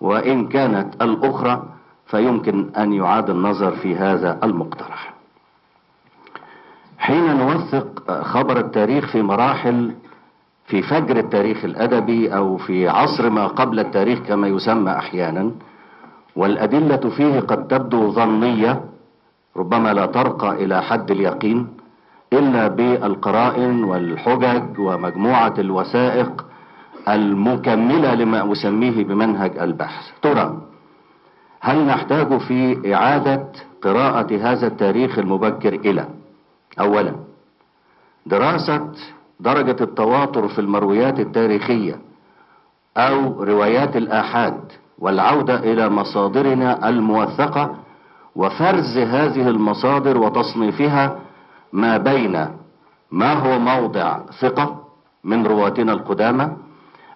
وإن كانت الأخرى فيمكن أن يعاد النظر في هذا المقترح. حين نوثق خبر التاريخ في مراحل في فجر التاريخ الأدبي أو في عصر ما قبل التاريخ كما يسمى أحيانا والأدلة فيه قد تبدو ظنية ربما لا ترقى إلى حد اليقين إلا بالقرائن والحجج ومجموعة الوثائق المكملة لما أسميه بمنهج البحث. ترى هل نحتاج في إعادة قراءة هذا التاريخ المبكر إلى؟ أولا دراسة درجة التواتر في المرويات التاريخية أو روايات الآحاد والعودة إلى مصادرنا الموثقة وفرز هذه المصادر وتصنيفها ما بين ما هو موضع ثقة من رواتنا القدامى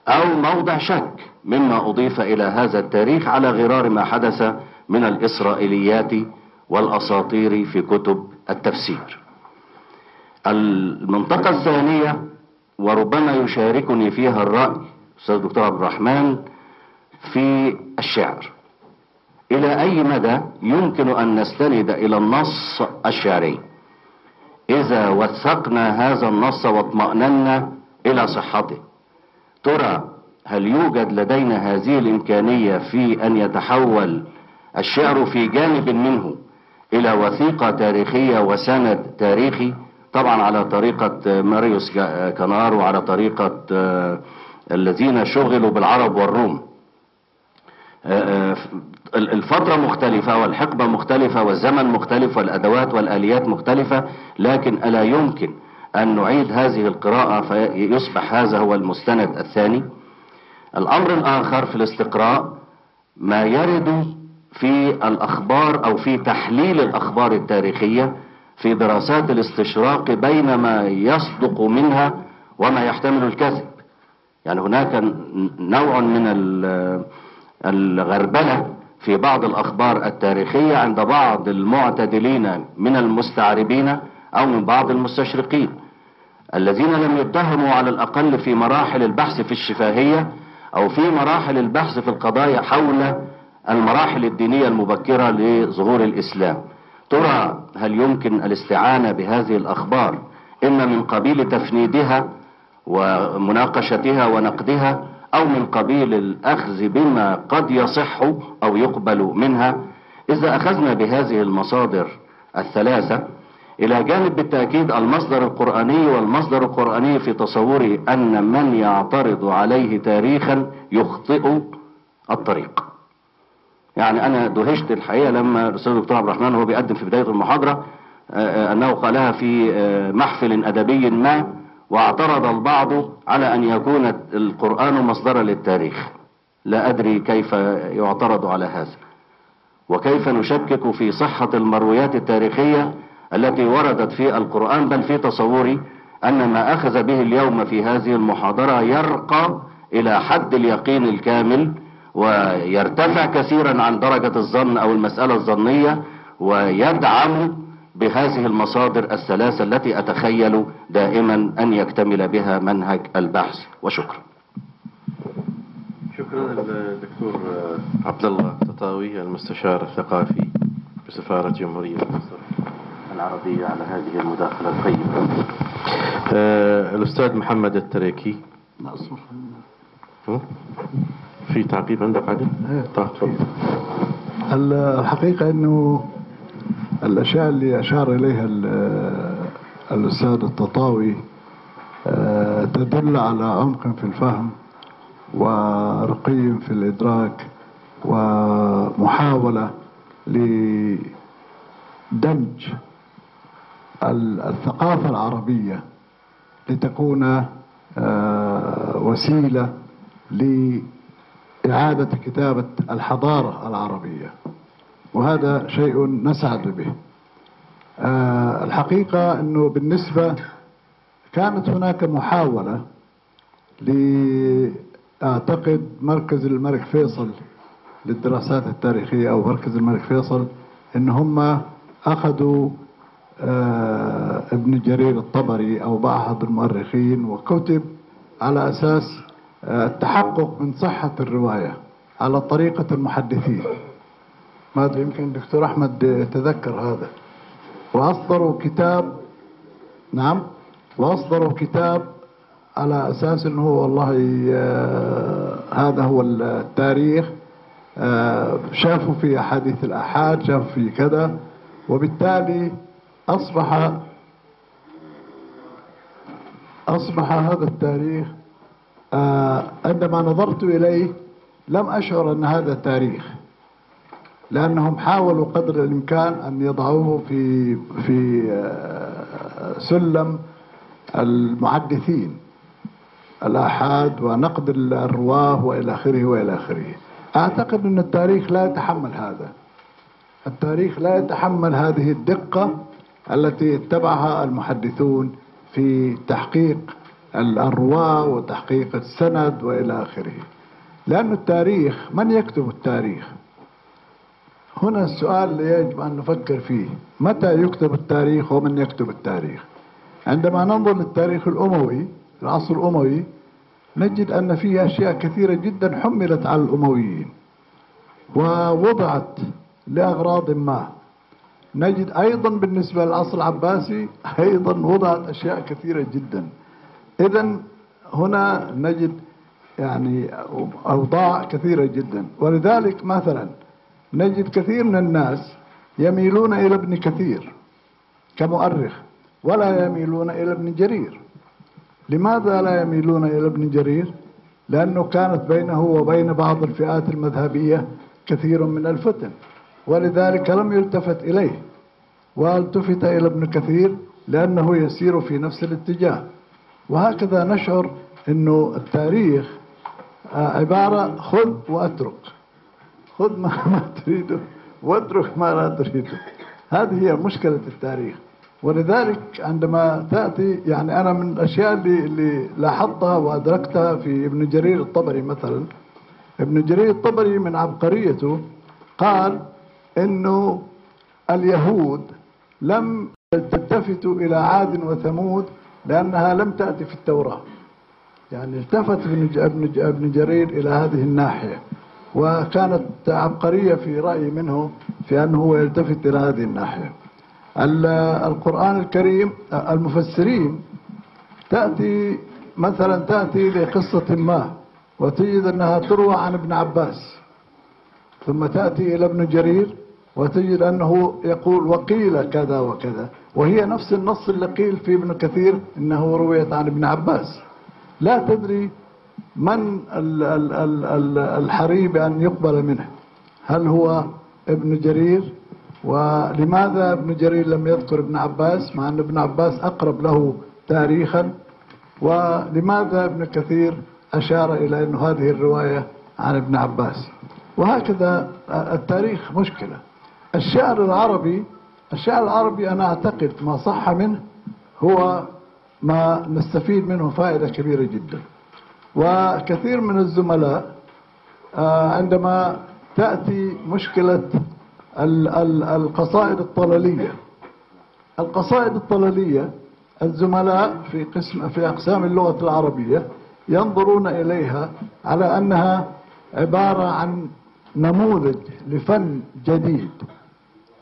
أو موضع شك. مما أضيف إلى هذا التاريخ على غرار ما حدث من الإسرائيليات والأساطير في كتب التفسير. المنطقة الثانية وربما يشاركني فيها الرأي أستاذ دكتور عبد الرحمن في الشعر. إلى أي مدى يمكن أن نستند إلى النص الشعري؟ إذا وثقنا هذا النص واطمأننا إلى صحته. ترى هل يوجد لدينا هذه الإمكانية في أن يتحول الشعر في جانب منه إلى وثيقة تاريخية وسند تاريخي؟ طبعا على طريقة ماريوس كانار وعلى طريقة الذين شغلوا بالعرب والروم. الفترة مختلفة والحقبة مختلفة والزمن مختلف والأدوات والآليات مختلفة لكن ألا يمكن أن نعيد هذه القراءة فيصبح هذا هو المستند الثاني. الأمر الآخر في الاستقراء ما يرد في الأخبار أو في تحليل الأخبار التاريخية في دراسات الاستشراق بين ما يصدق منها وما يحتمل الكذب. يعني هناك نوع من الغربلة في بعض الأخبار التاريخية عند بعض المعتدلين من المستعربين أو من بعض المستشرقين الذين لم يتهموا على الأقل في مراحل البحث في الشفاهية أو في مراحل البحث في القضايا حول المراحل الدينية المبكرة لظهور الإسلام. ترى هل يمكن الاستعانة بهذه الأخبار؟ إما من قبيل تفنيدها ومناقشتها ونقدها أو من قبيل الأخذ بما قد يصح أو يقبل منها. إذا أخذنا بهذه المصادر الثلاثة إلى جانب بالتأكيد المصدر القرآني والمصدر القرآني في تصوري أن من يعترض عليه تاريخا يخطئ الطريق. يعني أنا دهشت الحقيقة لما الأستاذ الدكتور عبد الرحمن هو بيقدم في بداية المحاضرة آه، أنه قالها في آه، محفل أدبي ما واعترض البعض على أن يكون القرآن مصدرا للتاريخ. لا أدري كيف يعترض على هذا. وكيف نشكك في صحة المرويات التاريخية التي وردت في القرآن بل في تصوري أن ما أخذ به اليوم في هذه المحاضرة يرقى إلى حد اليقين الكامل ويرتفع كثيرا عن درجة الظن أو المسألة الظنية ويدعم بهذه المصادر الثلاثة التي أتخيل دائما أن يكتمل بها منهج البحث. وشكرا. شكرا للدكتور عبد الله تطاوي المستشار الثقافي بسفارة جمهورية مصر. العربية على هذه المداخلة الطيبة. آه، الأستاذ محمد التريكي؟ في تعقيب عندك عادل؟ إيه، طيب تفضل. الحقيقة أنه الأشياء اللي أشار إليها ال- الأستاذ التطاوي آه، تدل على عمق في الفهم ورقي في الإدراك ومحاولة لدمج الثقافة العربية لتكون آه، وسيلة لإعادة كتابة الحضارة العربية. وهذا شيء نسعد به. آه، الحقيقة أنه بالنسبة كانت هناك محاولة لأعتقد مركز الملك فيصل للدراسات التاريخية أو مركز الملك فيصل أن هم أخذوا ابن جرير الطبري أو بعض المؤرخين وكتب على أساس آه، التحقق من صحة الرواية على طريقة المحدثين. ما أدري يمكن الدكتور أحمد يتذكر هذا. وأصدروا كتاب نعم وأصدروا كتاب على أساس أنه والله آه، هذا هو التاريخ. آه، شافوا في أحاديث الآحاد شافوا في كذا. وبالتالي أصبح أصبح هذا التاريخ آه، عندما نظرت إليه لم أشعر أن هذا تاريخ لأنهم حاولوا قدر الإمكان أن يضعوه في في آه، سلم المحدثين الآحاد ونقد الرواه وإلى آخره وإلى آخره. أعتقد أن التاريخ لا يتحمل هذا التاريخ لا يتحمل هذه الدقة التي اتبعها المحدثون في تحقيق الرواة وتحقيق السند وإلى آخره. لأن التاريخ من يكتب التاريخ؟ هنا السؤال اللي يجب أن نفكر فيه. متى يكتب التاريخ ومن يكتب التاريخ؟ عندما ننظر للتاريخ الأموي العصر الأموي نجد أن فيه أشياء كثيرة جدا حملت على الأمويين ووضعت لأغراض ما. نجد أيضا بالنسبة للعصر العباسي أيضا وضعت أشياء كثيرة جدا. إذا هنا نجد يعني أوضاع كثيرة جدا. ولذلك مثلا نجد كثير من الناس يميلون إلى ابن كثير كمؤرخ ولا يميلون إلى ابن جرير. لماذا لا يميلون إلى ابن جرير؟ لأنه كانت بينه وبين بعض الفئات المذهبية كثير من الفتن. ولذلك لم يلتفت إليه والتفت إلى ابن كثير لأنه يسير في نفس الاتجاه. وهكذا نشعر أنه التاريخ آه، عبارة خذ وأترك. خذ ما, تريده واترك ما لا تريده. هذه هي مشكلة التاريخ. ولذلك عندما تأتي يعني أنا من الأشياء اللي, اللي لاحظتها وأدركتها في ابن جرير الطبري مثلا. ابن جرير الطبري من عبقريته قال إنه اليهود لم تلتفتوا إلى عاد وثمود لأنها لم تأتي في التوراة. يعني التفت ابن ابن ابن جرير إلى هذه الناحية وكانت عبقرية في رايي منه في أنه يلتفت إلى هذه الناحية. ال- القرآن الكريم المفسرين تأتي مثلا تأتي لقصة ما وتجد أنها تروى عن ابن عباس ثم تأتي إلى ابن جرير وتجد أنه يقول وقيل كذا وكذا. وهي نفس النص اللي قيل في ابن كثير إنه رويت عن ابن عباس. لا تدري من ال- ال- ال- ال- الحري بأن يقبل منه. هل هو ابن جرير؟ ولماذا ابن جرير لم يذكر ابن عباس مع أن ابن عباس أقرب له تاريخا؟ ولماذا ابن كثير أشار إلى أن هذه الرواية عن ابن عباس؟ وهكذا التاريخ مشكلة. الشعر العربي الشعر العربي أنا أعتقد ما صح منه هو ما نستفيد منه فائدة كبيرة جدا. وكثير من الزملاء آه، عندما تأتي مشكلة ال- ال- القصائد الطللية القصائد الطللية الزملاء في قسم في أقسام اللغة العربية ينظرون إليها على أنها عبارة عن نموذج لفن جديد.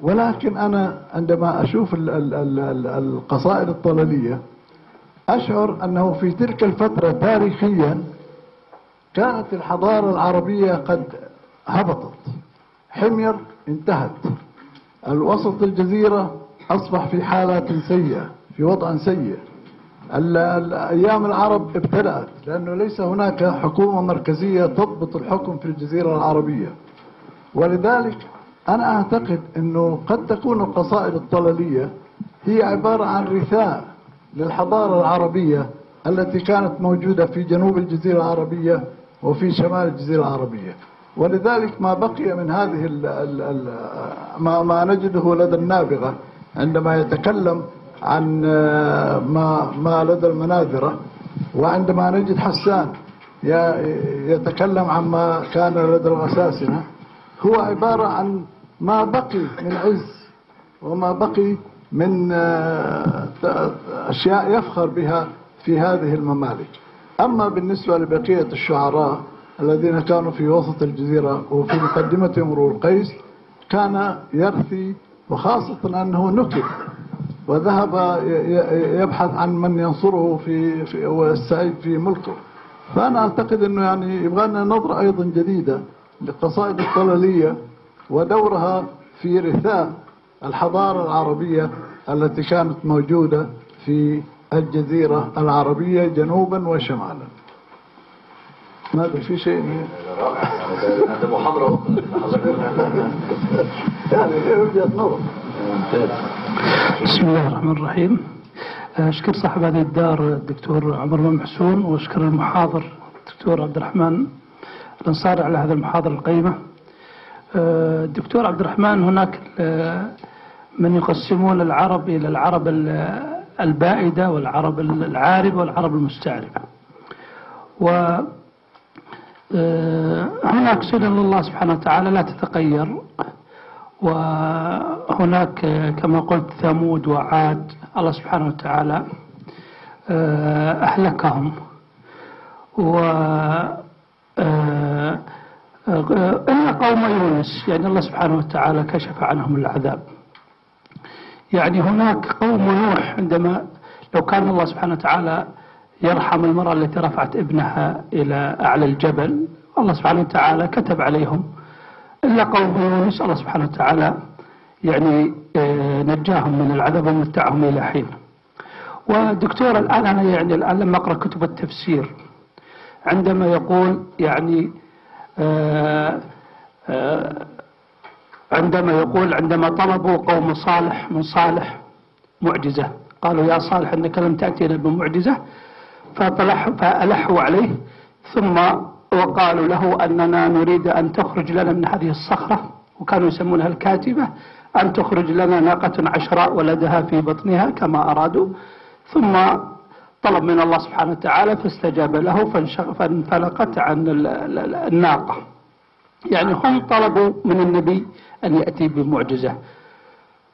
ولكن أنا عندما أشوف ال- ال- ال- ال- القصائد الطللية أشعر أنه في تلك الفترة تاريخيا كانت الحضارة العربية قد هبطت حمير انتهت الوسط الجزيرة أصبح في حالة سيئة في وضع سيء أيام العرب ابتدأت لأنه ليس هناك حكومة مركزية تضبط الحكم في الجزيرة العربية. ولذلك أنا أعتقد أنه قد تكون القصائد الطللية هي عبارة عن رثاء للحضارة العربية التي كانت موجودة في جنوب الجزيرة العربية وفي شمال الجزيرة العربية. ولذلك ما بقي من هذه ال ال ال ما, ما نجده لدى النابغة عندما يتكلم عن ما, ما لدى المناذرة وعندما نجد حسان يتكلم عما كان لدى الغساسنة هو عبارة عن ما بقي من عز وما بقي من آه، أشياء يفخر بها في هذه الممالك. أما بالنسبة لبقية الشعراء الذين كانوا في وسط الجزيرة وفي مقدمتهم امرؤ القيس كان يرثي وخاصة أنه نكب وذهب يبحث عن من ينصره في, في والسعيد في ملكه. فأنا أعتقد أنه يعني يبغى لنا نظرة أيضا جديدة للقصائد الطللية ودورها في رثاء الحضارة العربية التي كانت موجودة في الجزيرة العربية جنوبا وشمالا. ماذا في شيء؟ هذا محاضرة يعني وجهة نظر. بسم الله الرحمن الرحيم. أشكر صاحب هذه الدار الدكتور عمر بن محسون وأشكر المحاضر الدكتور عبد الرحمن. الأنصاري على هذه المحاضرة القيمة. آه، الدكتور عبد الرحمن هناك آه، من يقسمون العرب إلى العرب ال- البائدة والعرب العاربة والعرب المستعربة و آه، هناك سنن الله سبحانه وتعالى لا تتغير. وهناك آه، كما قلت ثمود وعاد الله سبحانه وتعالى آه، أهلكهم. و آه، آه، قوم يونس يعني الله سبحانه وتعالى كشف عنهم العذاب. يعني هناك قوم نوح عندما لو كان الله سبحانه وتعالى يرحم المرأة التي رفعت ابنها إلى أعلى الجبل الله سبحانه وتعالى كتب عليهم. إلا قوم يونس الله سبحانه وتعالى يعني آه، نجاهم من العذاب ومتعهم إلى حين. ودكتور الآن أنا يعني الآن لما أقرأ كتب التفسير عندما يقول يعني آه، آه، عندما يقول عندما طلبوا قوم صالح من صالح معجزة قالوا يا صالح أنك لم تأتينا بمعجزة فألحوا عليه ثم وقالوا له أننا نريد أن تخرج لنا من هذه الصخرة وكانوا يسمونها الكاتبة أن تخرج لنا ناقة عشراء ولدها في بطنها كما أرادوا ثم طلب من الله سبحانه وتعالى فاستجاب له فانفلقت عن ال- ال- ال- الناقة. يعني هم طلبوا من النبي أن يأتي بمعجزة.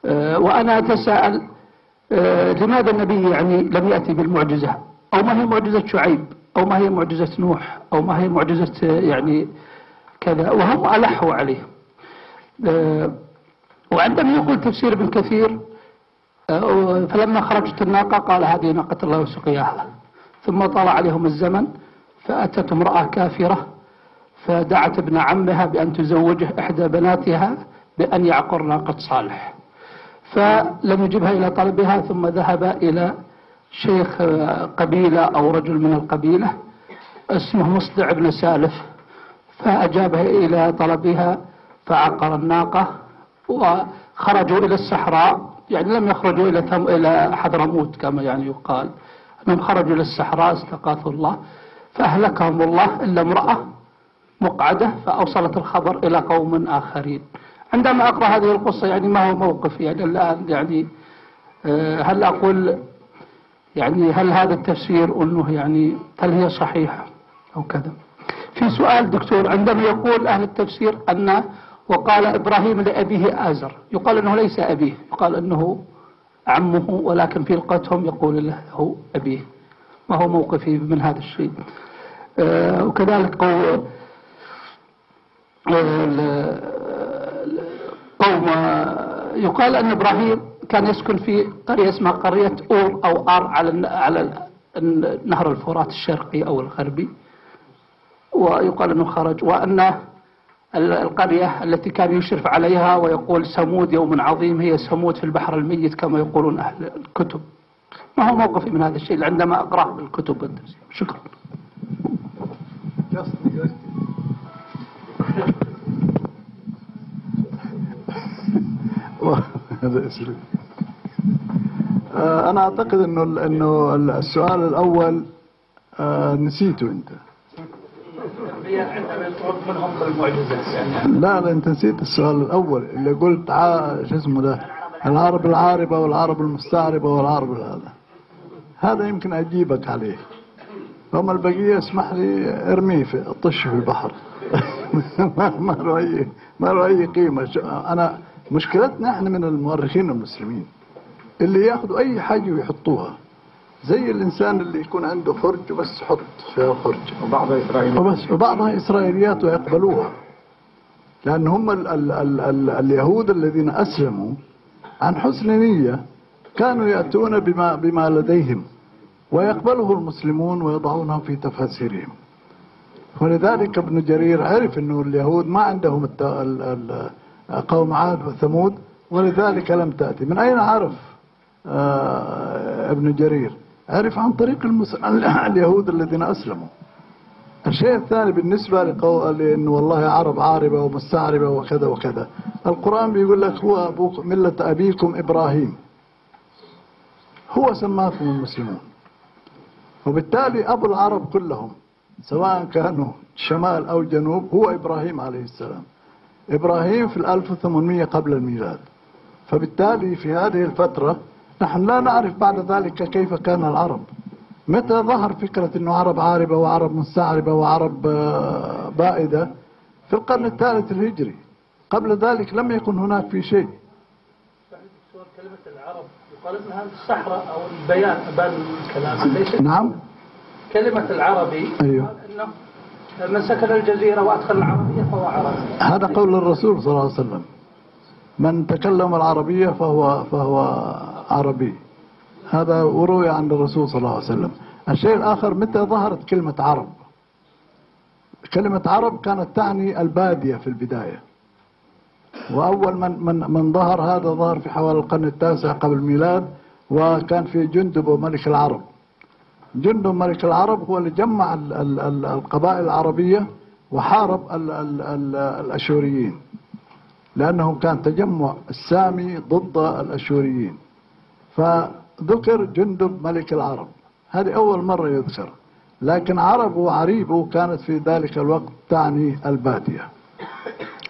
آه، وأنا أتساءل آه، لماذا النبي يعني لم يأتي بالمعجزة؟ أو ما هي معجزة شعيب؟ أو ما هي معجزة نوح؟ أو ما هي معجزة آه، يعني كذا؟ وهم ألحوا عليه. وعندما يقول تفسير ابن كثير فلما خرجت الناقة قال هذه ناقة الله وسقياها. ثم طال عليهم الزمن فأتت امرأة كافرة فدعت ابن عمها بأن تزوجه إحدى بناتها بأن يعقر ناقة صالح. فلم يجبها إلى طلبها ثم ذهب إلى شيخ قبيلة أو رجل من القبيلة اسمه مصدع بن سالف فأجابها إلى طلبها فعقر الناقة وخرجوا إلى الصحراء. يعني لم يخرجوا إلى ثم إلى حضرموت كما يعني يقال. أنهم خرجوا إلى الصحراء استغاثوا الله فأهلكهم الله إلا امرأة مقعدة فأوصلت الخبر إلى قوم آخرين. عندما أقرأ هذه القصة يعني ما هو موقف يعني الآن يعني آه، هل أقول يعني هل هذا التفسير أنه يعني هل هي صحيحة أو كذا؟ في سؤال دكتور عندما يقول أهل التفسير أن وقال إبراهيم لأبيه آزر. يقال أنه ليس أبيه. يقال أنه عمه ولكن في لقتهم يقول له أبيه. ما هو موقفي من هذا الشيء. آه، وكذلك قول قوم يقال أن إبراهيم كان يسكن في قرية اسمها قرية أور أو آر على على نهر الفرات الشرقي أو الغربي. ويقال أنه خرج وأن ال- القرية التي كان يشرف عليها ويقول سمود يوم عظيم هي سمود في البحر الميت كما يقولون أهل الكتب. ما هو موقفي من هذا الشيء؟ عندما أقرأه بالكتب والتفسير شكرا. هذا اسلوب آه، أنا أعتقد إنه إنه ال- السؤال الأول آه، نسيته أنت. لا لا أنت نسيت السؤال الأول اللي قلت شو اسمه ده؟ العرب العاربة والعرب المستعربة والعرب هذا. هذا يمكن أجيبك عليه. اما البقية اسمح لي ارميه في طشه في البحر. ما له اي ما له أي قيمة. شو- انا مشكلتنا إحنا من المؤرخين المسلمين اللي ياخذوا أي حاجة ويحطوها. زي الإنسان اللي يكون عنده فرج وبس حط فيها فرج. وبعض إسرائيل وبس. وبعضها إسرائيليات ويقبلوها لأن هم ال ال ال ال اليهود الذين أسلموا عن حسن نية كانوا يأتون بما, بما لديهم. ويقبله المسلمون ويضعونه في تفاسيرهم. ولذلك ابن جرير عرف أنه اليهود ما عندهم الت- ال- ال- قوم عاد وثمود. ولذلك لم تأتي. من أين عرف آه، ابن جرير؟ عرف عن طريق المس... اليهود الذين أسلموا. الشيء الثاني بالنسبة لقول لأنه والله عرب عاربة ومستعربة وكذا وكذا. القرآن بيقول لك هو أبوك ملة أبيكم إبراهيم. هو سماكم المسلمون. وبالتالي أبو العرب كلهم سواء كانوا شمال أو جنوب هو إبراهيم عليه السلام. إبراهيم في 1800 قبل الميلاد. فبالتالي في هذه الفترة نحن لا نعرف بعد ذلك كيف كان العرب. متى ظهر فكرة أنه عرب عاربة وعرب مستعربة وعرب آه، بائدة؟ في القرن الثالث الهجري. قبل ذلك لم يكن هناك في شيء. كلمة العرب يقال انها الصحراء أو البيان ابان الكلام ليس نعم. كلمة العربي أيوه. إنه من سكن الجزيرة وأدخل العربية فهو عربي. هذا قول الرسول صلى الله عليه وسلم. من تكلم العربية فهو فهو عربي. هذا وروي عن الرسول صلى الله عليه وسلم. الشيء الآخر متى ظهرت كلمة عرب؟ كلمة عرب كانت تعني البادية في البداية. وأول من من من ظهر هذا ظهر في حوالي القرن التاسع قبل الميلاد وكان في جندب ملك العرب. جندب ملك العرب هو اللي جمع ال- ال- ال- القبائل العربية وحارب ال ال ال الأشوريين. لأنه كان تجمع السامي ضد الأشوريين. فذكر جندب ملك العرب. هذه أول مرة يذكر. لكن عرب وعريب كانت في ذلك الوقت تعني البادية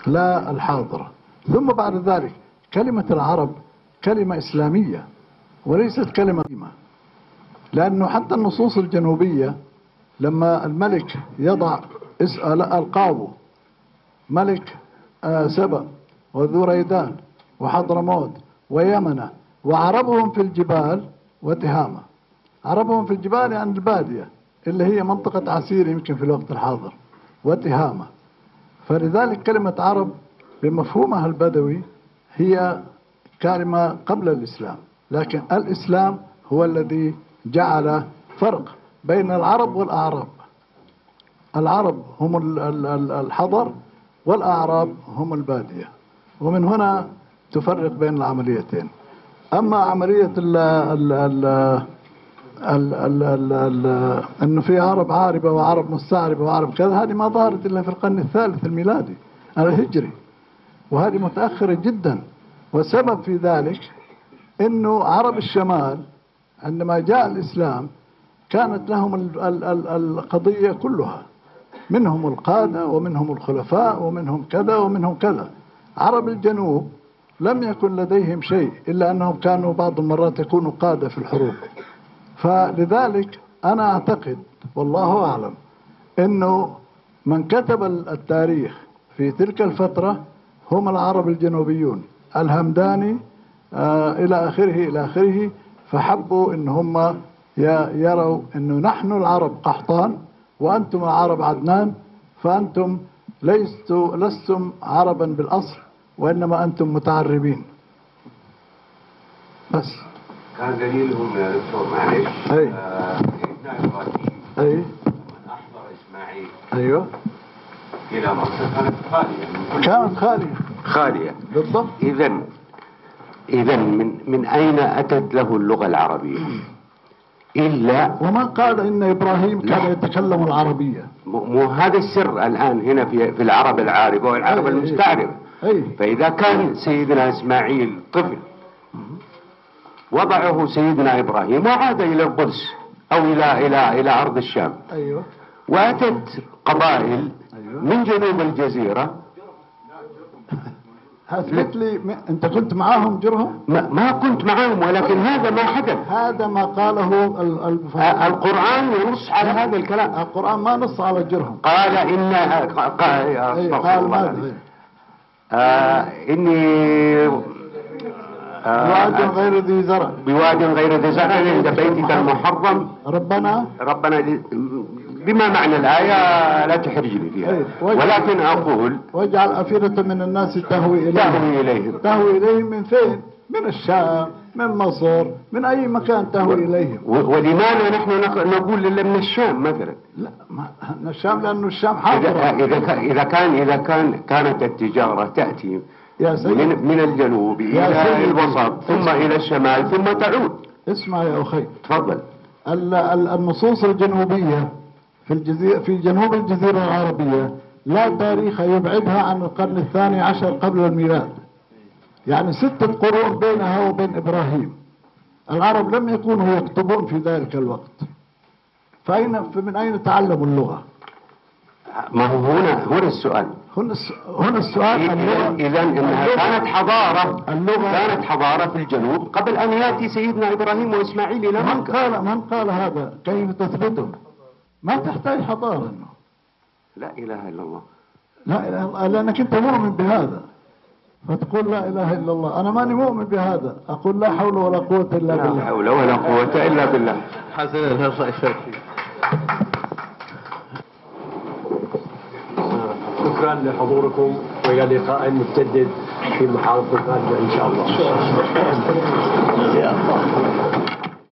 لا الحاضرة. ثم بعد ذلك كلمة العرب كلمة إسلامية وليست كلمة قديمة لأنه حتى النصوص الجنوبية لما الملك يضع ألقابه ملك آه، سبأ وذو ريدان وحضرموت ويمنة وعربهم في الجبال وتهامة. عربهم في الجبال يعني البادية اللي هي منطقة عسير يمكن في الوقت الحاضر وتهامة. فلذلك كلمة عرب بمفهومها البدوي هي كلمة قبل الإسلام. لكن الإسلام هو الذي جعل فرق بين العرب والأعراب. العرب هم ال- ال- ال- الحضر والأعراب هم البادية. ومن هنا تفرق بين العمليتين. أما عملية ال ال ال ال ال ال ال إنه في عرب عاربة وعرب مستعربة وعرب كذا هذه ما ظهرت إلا في القرن الثالث الميلادي الهجري وهذه متأخرة جدا. والسبب في ذلك إنه عرب الشمال عندما جاء الإسلام كانت لهم ال- ال- ال- القضية كلها منهم القادة ومنهم الخلفاء ومنهم كذا ومنهم كذا. عرب الجنوب لم يكن لديهم شيء إلا أنهم كانوا بعض المرات يكونوا قادة في الحروب. فلذلك أنا أعتقد والله أعلم أنه من كتب التاريخ في تلك الفترة هم العرب الجنوبيون الهمداني آه إلى آخره إلى آخره فحبوا أن هم يروا أنه نحن العرب قحطان وأنتم العرب عدنان فأنتم لستوا لستم عربا بالأصل. وإنما أنتم متعربين. بس. كان دليلهم يا دكتور معلش. أي. آه، سيدنا إبراهيم. أي. من أحضر إسماعيل. أيوه. إلى مصر. كانت كل كانت خالية. خالية. بالضبط. اذا اذا من من أين أتت له اللغة العربية؟ إلا ومن قال إن إبراهيم كان لا. يتكلم العربية. مو مو هذا السر الآن هنا في في العرب العاربه والعرب أي- فإذا كان سيدنا إسماعيل طفل وضعه سيدنا إبراهيم وعاد إلى القدس أو إلى إلى إلى أرض الشام. أيوه. وأتت قبائل من جنوب الجزيرة. اثبت لي م- أنت كنت معاهم جرهم؟ ما, ما كنت معهم ولكن هذا ما حدث. هذا ما قاله ال- ال- القرآن ينص على هذا الكلام. القرآن ما نص على جرهم. قال ان قال الله ماذا؟ العظيم. أي. آه إني آه، واد غير ذي زرع. بواد غير ذي زرع. عند بيتك المحرم ربنا. ربنا ل- بما معنى الآية لا تحرجني فيها. وجه- ولكن أقول واجعل أفئدة من الناس تهوي إليهم تهوي إليهم. تهوي إليهم من فين؟ من الشام من مصر من أي مكان تهوي إليهم. ولماذا نحن نق- نقول من الشام مثلا؟ لا ما الشام لأنه الشام إذا حاضرة إذا كان إذا كان إذا كان كانت التجارة تأتي يا سيدي. من من الجنوب يا إلى سيدي. الوسط ثم إلى الشمال ثم تعود. اسمع يا أخي. تفضل. ال- ال- النصوص الجنوبية في الجزيرة في جنوب الجزيرة العربية لا تاريخ يبعدها عن القرن الثاني عشر قبل الميلاد. يعني ستة قرون بينها وبين إبراهيم. العرب لم يكونوا يكتبون في ذلك الوقت. فأين من أين تعلموا اللغة؟ ما هو هنا هنا السؤال. هنا هنا السؤال اللغة. إذا إنها كانت حضارة. اللغة. كانت حضارة في الجنوب قبل أن يأتي سيدنا إبراهيم وإسماعيل إلى من قال من قال هذا؟ كيف تثبته؟ ما تحتاج حضارة. لا إله إلا الله. لا إله الا الله لأنك أنت مؤمن بهذا. فتقول لا إله إلا الله. أنا ماني مؤمن بهذا. أقول لا حول ولا قوة إلا لا بالله. حول ولا قوة إلا بالله. حسنا الله يبارك فيك. شكرا لحضوركم وإلى لقاء متجدد في محاضرة قادمة إن شاء الله.